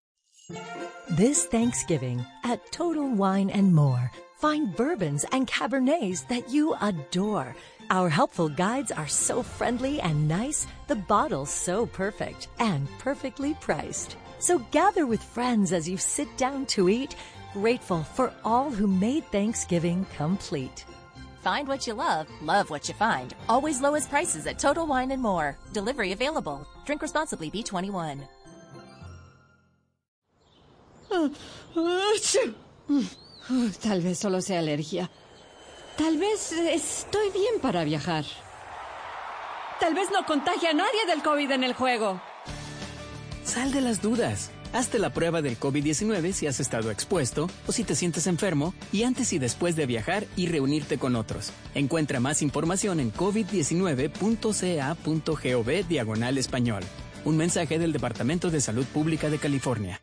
This Thanksgiving at Total Wine and More, find bourbons and cabernets that you adore. Our helpful guides are so friendly and nice, the bottles so perfect and perfectly priced. So gather with friends as you sit down to eat, grateful for all who made Thanksgiving complete. Find what you love, love what you find. Always lowest prices at Total Wine and More. Delivery available. Drink responsibly, B21. Tal vez solo sea alergia. Tal vez estoy bien para viajar. Tal vez no contagie a nadie del COVID en el juego. Sal de las dudas. Hazte la prueba del COVID-19 si has estado expuesto o si te sientes enfermo y antes y después de viajar y reunirte con otros. Encuentra más información en covid19.ca.gov diagonal español. Un mensaje del Departamento de Salud Pública de California.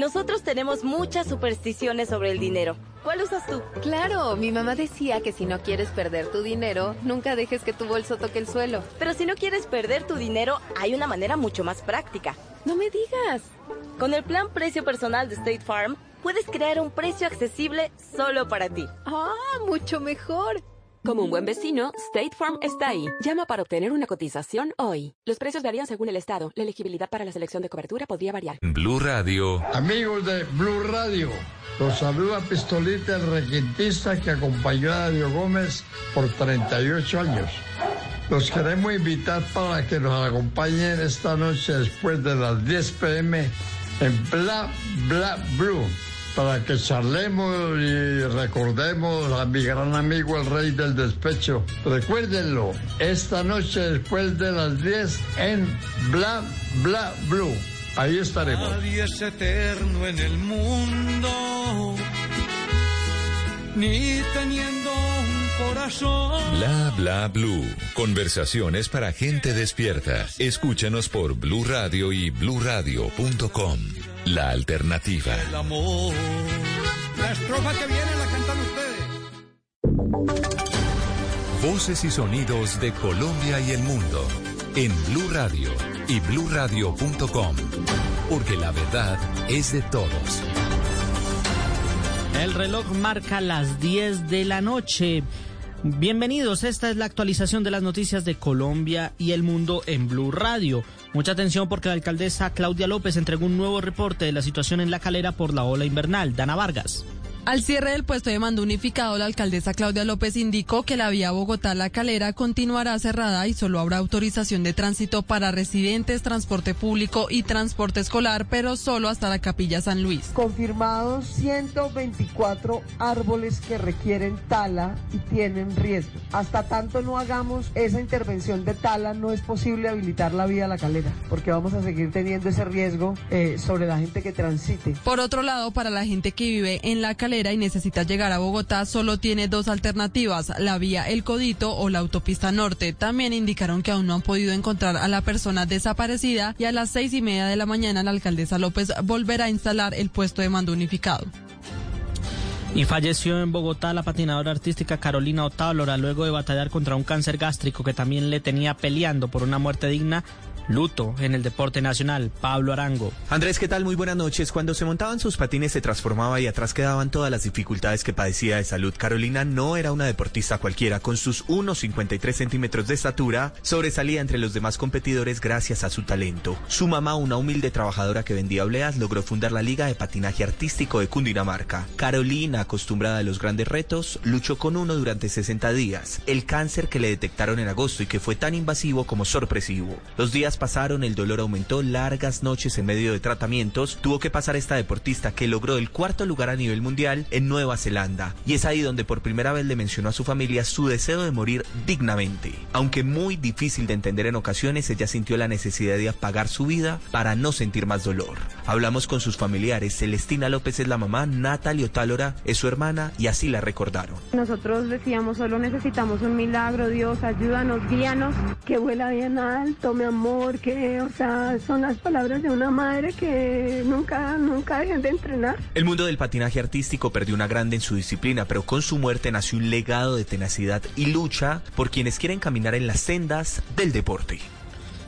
Nosotros tenemos muchas supersticiones sobre el dinero. ¿Cuál usas tú? Claro, mi mamá decía que si no quieres perder tu dinero, nunca dejes que tu bolso toque el suelo. Pero si no quieres perder tu dinero, hay una manera mucho más práctica. No me digas. Con el plan precio personal de State Farm, puedes crear un precio accesible solo para ti. Ah, mucho mejor. Como un buen vecino, State Farm está ahí. Llama para obtener una cotización hoy. Los precios varían según el estado. La elegibilidad para la selección de cobertura podría variar. Blue Radio. Amigos de Blue Radio, los saluda Pistolita, el requintista que acompañó a Darío Gómez por 38 años. Los queremos invitar para que nos acompañen esta noche después de las 10 pm en Bla Bla Blue para que charlemos y recordemos a mi gran amigo el rey del despecho. Recuérdenlo, esta noche después de las 10 en Bla Bla Blue. Ahí estaremos. Nadie es eterno en el mundo, ni teniendo un corazón. Bla bla blue. Conversaciones para gente despierta. Escúchanos por Blue Radio y bluradio.com. La alternativa. El amor. La estrofa que viene la cantan ustedes. Voces y sonidos de Colombia y el mundo en Blue Radio y bluradio.com. Porque la verdad es de todos. El reloj marca las 10 de la noche. Bienvenidos, esta es la actualización de las noticias de Colombia y el mundo en Blue Radio. Mucha atención porque la alcaldesa Claudia López entregó un nuevo reporte de la situación en la calera por la ola invernal. Dana Vargas. Al cierre del puesto de mando unificado, la alcaldesa Claudia López indicó que la vía Bogotá-La Calera continuará cerrada y solo habrá autorización de tránsito para residentes, transporte público y transporte escolar, pero solo hasta la Capilla San Luis. Confirmados 124 árboles que requieren tala y tienen riesgo. Hasta tanto no hagamos esa intervención de tala, no es posible habilitar la vía a La Calera, porque vamos a seguir teniendo ese riesgo eh, sobre la gente que transite. Por otro lado, para la gente que vive en La Calera, y necesita llegar a Bogotá, solo tiene dos alternativas, la vía El Codito o la autopista norte. También indicaron que aún no han podido encontrar a la persona desaparecida y a las seis y media de la mañana la alcaldesa López volverá a instalar el puesto de mando unificado. Y falleció en Bogotá la patinadora artística Carolina Otálora luego de batallar contra un cáncer gástrico que también le tenía peleando por una muerte digna Luto en el deporte nacional, Pablo Arango. Andrés, ¿qué tal? Muy buenas noches. Cuando se montaban sus patines se transformaba y atrás quedaban todas las dificultades que padecía de salud. Carolina no era una deportista cualquiera. Con sus 1,53 centímetros de estatura, sobresalía entre los demás competidores gracias a su talento. Su mamá, una humilde trabajadora que vendía obleas, logró fundar la Liga de Patinaje Artístico de Cundinamarca. Carolina, acostumbrada a los grandes retos, luchó con uno durante 60 días. El cáncer que le detectaron en agosto y que fue tan invasivo como sorpresivo. Los días pasaron, el dolor aumentó, largas noches en medio de tratamientos, tuvo que pasar esta deportista que logró el cuarto lugar a nivel mundial en Nueva Zelanda. Y es ahí donde por primera vez le mencionó a su familia su deseo de morir dignamente. Aunque muy difícil de entender en ocasiones, ella sintió la necesidad de apagar su vida para no sentir más dolor. Hablamos con sus familiares, Celestina López es la mamá, Natalia Otálora es su hermana y así la recordaron. Nosotros decíamos, solo necesitamos un milagro, Dios, ayúdanos, guíanos, que vuela bien alto, mi amor porque, o sea, son las palabras de una madre que nunca, nunca dejen de entrenar. El mundo del patinaje artístico perdió una grande en su disciplina, pero con su muerte nació un legado de tenacidad y lucha por quienes quieren caminar en las sendas del deporte.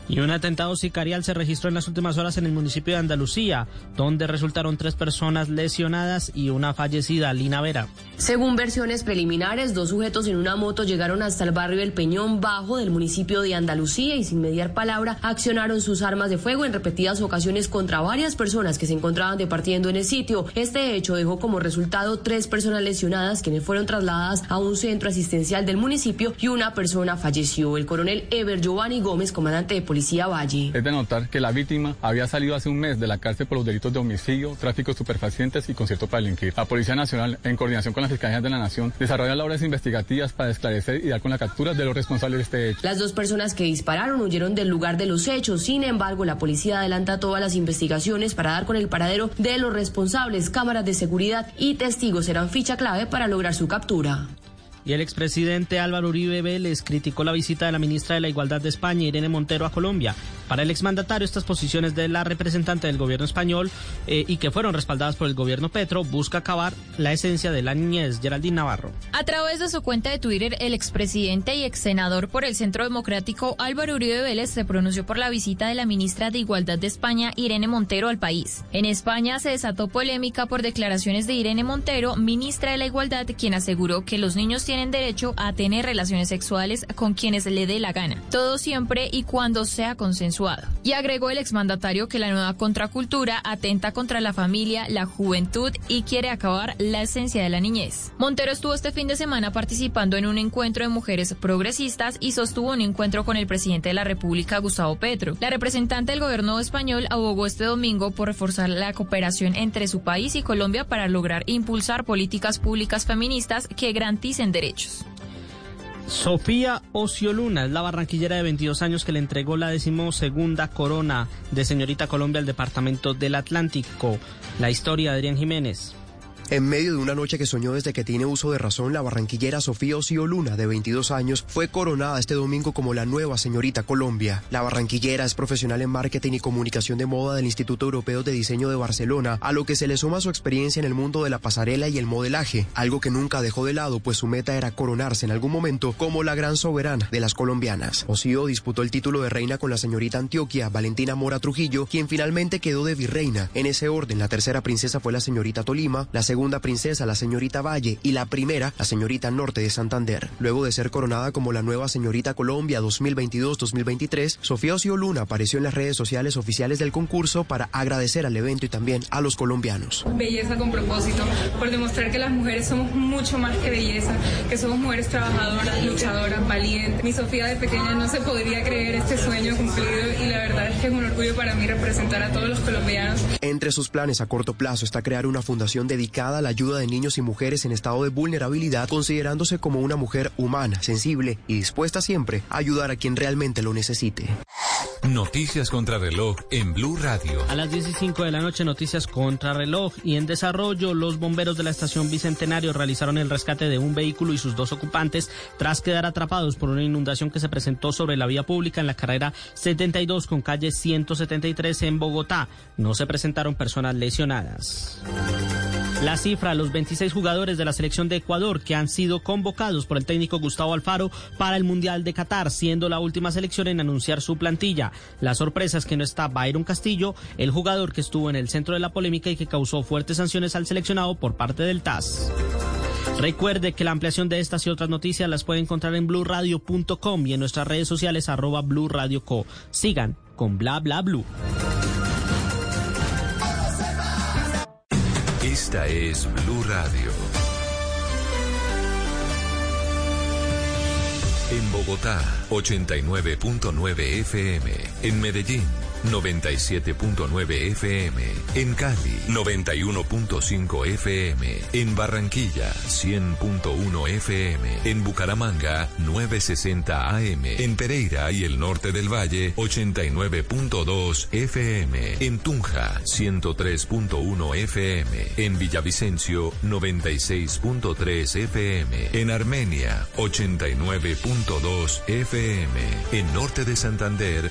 Y un atentado sicarial se registró en las últimas horas en el municipio de Andalucía, donde resultaron tres personas lesionadas y una fallecida, Lina Vera. Según versiones preliminares, dos sujetos en una moto llegaron hasta el barrio El Peñón Bajo del municipio de Andalucía y sin mediar palabra accionaron sus armas de fuego en repetidas ocasiones contra varias personas que se encontraban departiendo en el sitio. Este hecho dejó como resultado tres personas lesionadas quienes fueron trasladadas a un centro asistencial del municipio y una persona falleció. El coronel Ever Giovanni Gómez, comandante de Policía Valle. Es de notar que la víctima había salido hace un mes de la cárcel por los delitos de homicidio, tráfico de superfacientes y concierto para delinquir. La Policía Nacional, en coordinación con las Fiscalías de la Nación, desarrolla labores investigativas para esclarecer y dar con la captura de los responsables de este hecho. Las dos personas que dispararon huyeron del lugar de los hechos. Sin embargo, la policía adelanta todas las investigaciones para dar con el paradero de los responsables. Cámaras de seguridad y testigos serán ficha clave para lograr su captura. Y el expresidente Álvaro Uribe Vélez criticó la visita de la ministra de la Igualdad de España, Irene Montero, a Colombia. Para el exmandatario, estas posiciones de la representante del gobierno español eh, y que fueron respaldadas por el gobierno Petro busca acabar la esencia de la niñez. Geraldine Navarro. A través de su cuenta de Twitter, el expresidente y ex senador por el Centro Democrático Álvaro Uribe Vélez se pronunció por la visita de la ministra de Igualdad de España, Irene Montero, al país. En España se desató polémica por declaraciones de Irene Montero, ministra de la Igualdad, quien aseguró que los niños tienen derecho a tener relaciones sexuales con quienes le dé la gana, todo siempre y cuando sea consensuado. Y agregó el exmandatario que la nueva contracultura atenta contra la familia, la juventud y quiere acabar la esencia de la niñez. Montero estuvo este fin de semana participando en un encuentro de mujeres progresistas y sostuvo un encuentro con el presidente de la República, Gustavo Petro. La representante del gobierno español abogó este domingo por reforzar la cooperación entre su país y Colombia para lograr impulsar políticas públicas feministas que garanticen derechos derechos. Sofía Ocioluna es la barranquillera de 22 años que le entregó la decimosegunda corona de Señorita Colombia al Departamento del Atlántico. La historia de Adrián Jiménez. En medio de una noche que soñó desde que tiene uso de razón, la barranquillera Sofía Ocio Luna, de 22 años, fue coronada este domingo como la nueva señorita Colombia. La barranquillera es profesional en marketing y comunicación de moda del Instituto Europeo de Diseño de Barcelona, a lo que se le suma su experiencia en el mundo de la pasarela y el modelaje, algo que nunca dejó de lado, pues su meta era coronarse en algún momento como la gran soberana de las colombianas. Ocio disputó el título de reina con la señorita Antioquia, Valentina Mora Trujillo, quien finalmente quedó de virreina. En ese orden, la tercera princesa fue la señorita Tolima, la segunda segunda princesa, la señorita Valle, y la primera, la señorita Norte de Santander. Luego de ser coronada como la nueva señorita Colombia 2022-2023, Sofía Ocio Luna apareció en las redes sociales oficiales del concurso para agradecer al evento y también a los colombianos. Belleza con propósito, por demostrar que las mujeres somos mucho más que belleza, que somos mujeres trabajadoras, luchadoras, valientes. Mi Sofía de pequeña no se podría creer este sueño cumplido y la verdad es que es un orgullo para mí representar a todos los colombianos. Entre sus planes a corto plazo está crear una fundación dedicada a la ayuda de niños y mujeres en estado de vulnerabilidad, considerándose como una mujer humana, sensible y dispuesta siempre a ayudar a quien realmente lo necesite. Noticias contra reloj en Blue Radio. A las 15 de la noche, noticias contra reloj y en desarrollo, los bomberos de la estación Bicentenario realizaron el rescate de un vehículo y sus dos ocupantes tras quedar atrapados por una inundación que se presentó sobre la vía pública en la carrera 72 con calle 173 en Bogotá. No se presentaron personas lesionadas. La cifra, los 26 jugadores de la selección de Ecuador que han sido convocados por el técnico Gustavo Alfaro para el Mundial de Qatar, siendo la última selección en anunciar su plantilla. La sorpresa es que no está Byron Castillo, el jugador que estuvo en el centro de la polémica y que causó fuertes sanciones al seleccionado por parte del TAS. Recuerde que la ampliación de estas y otras noticias las puede encontrar en blurradio.com y en nuestras redes sociales arroba blurradioco. Sigan con bla bla blue. Esta es Blue Radio. En Bogotá, 89.9 FM. En Medellín. 97.9 FM. En Cali, 91.5 FM. En Barranquilla, 100.1 FM. En Bucaramanga, 960 AM. En Pereira y el norte del Valle, 89.2 FM. En Tunja, 103.1 FM. En Villavicencio, 96.3 FM. En Armenia, 89.2 FM. En norte de Santander,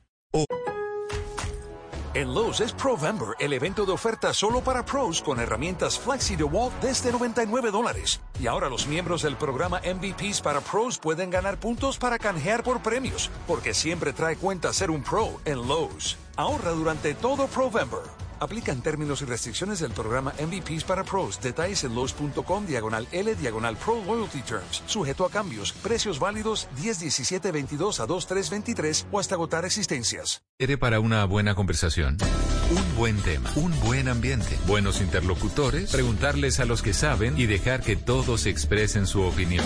En Lowe's es Provember, el evento de oferta solo para pros con herramientas Flexi DeWalt desde 99 dólares. Y ahora los miembros del programa MVPs para pros pueden ganar puntos para canjear por premios, porque siempre trae cuenta ser un pro en Lowe's. Ahorra durante todo Provember. Aplican términos y restricciones del programa MVPs para pros. Detalles en Lowe's.com diagonal L diagonal Pro Loyalty Terms. Sujeto a cambios. Precios válidos 10, 17, 22 a 2, 3, 23 o hasta agotar existencias. Quiere para una buena conversación. Un buen tema, un buen ambiente, buenos interlocutores, preguntarles a los que saben y dejar que todos expresen su opinión.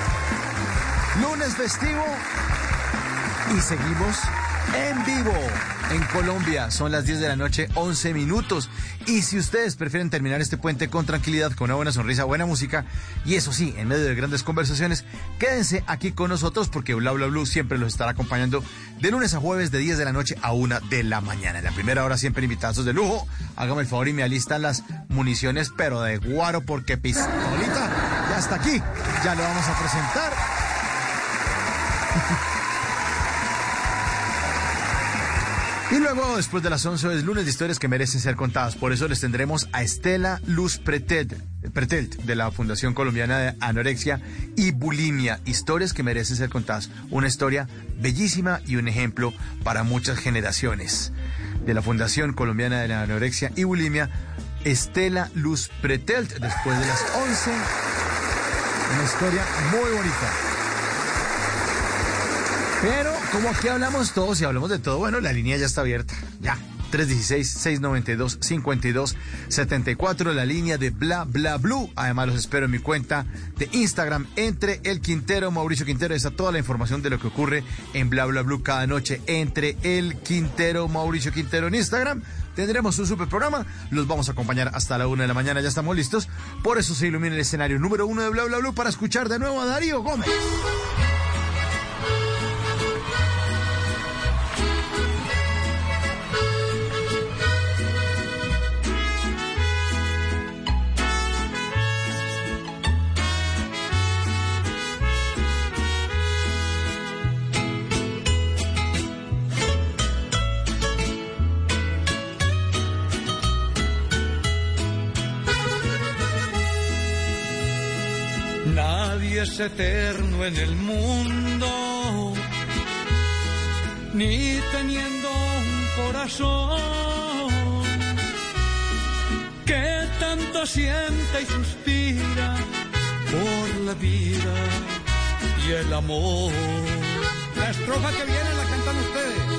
Lunes festivo y seguimos en vivo en Colombia. Son las 10 de la noche, 11 minutos. Y si ustedes prefieren terminar este puente con tranquilidad, con una buena sonrisa, buena música, y eso sí, en medio de grandes conversaciones, quédense aquí con nosotros porque Bla Bla siempre los estará acompañando de lunes a jueves de 10 de la noche a 1 de la mañana. En la primera hora siempre invitados de lujo. Hágame el favor y me alistan las municiones, pero de guaro porque pistolita ya está aquí. Ya lo vamos a presentar. Y luego, después de las 11, es lunes de historias que merecen ser contadas. Por eso les tendremos a Estela Luz Pretelt, de la Fundación Colombiana de Anorexia y Bulimia. Historias que merecen ser contadas. Una historia bellísima y un ejemplo para muchas generaciones. De la Fundación Colombiana de la Anorexia y Bulimia, Estela Luz Pretelt, después de las 11. Una historia muy bonita. Pero como aquí hablamos todos y hablamos de todo, bueno, la línea ya está abierta. Ya. 316-692-5274, la línea de Bla Bla Blue. Además, los espero en mi cuenta de Instagram entre el Quintero, Mauricio Quintero. Está toda la información de lo que ocurre en Bla Bla Blue cada noche entre el Quintero, Mauricio Quintero en Instagram. Tendremos un super programa. Los vamos a acompañar hasta la una de la mañana. Ya estamos listos. Por eso se ilumina el escenario número uno de Bla Bla Blue para escuchar de nuevo a Darío Gómez. Es eterno en el mundo, ni teniendo un corazón que tanto siente y suspira por la vida y el amor. La estrofa que viene la cantan ustedes.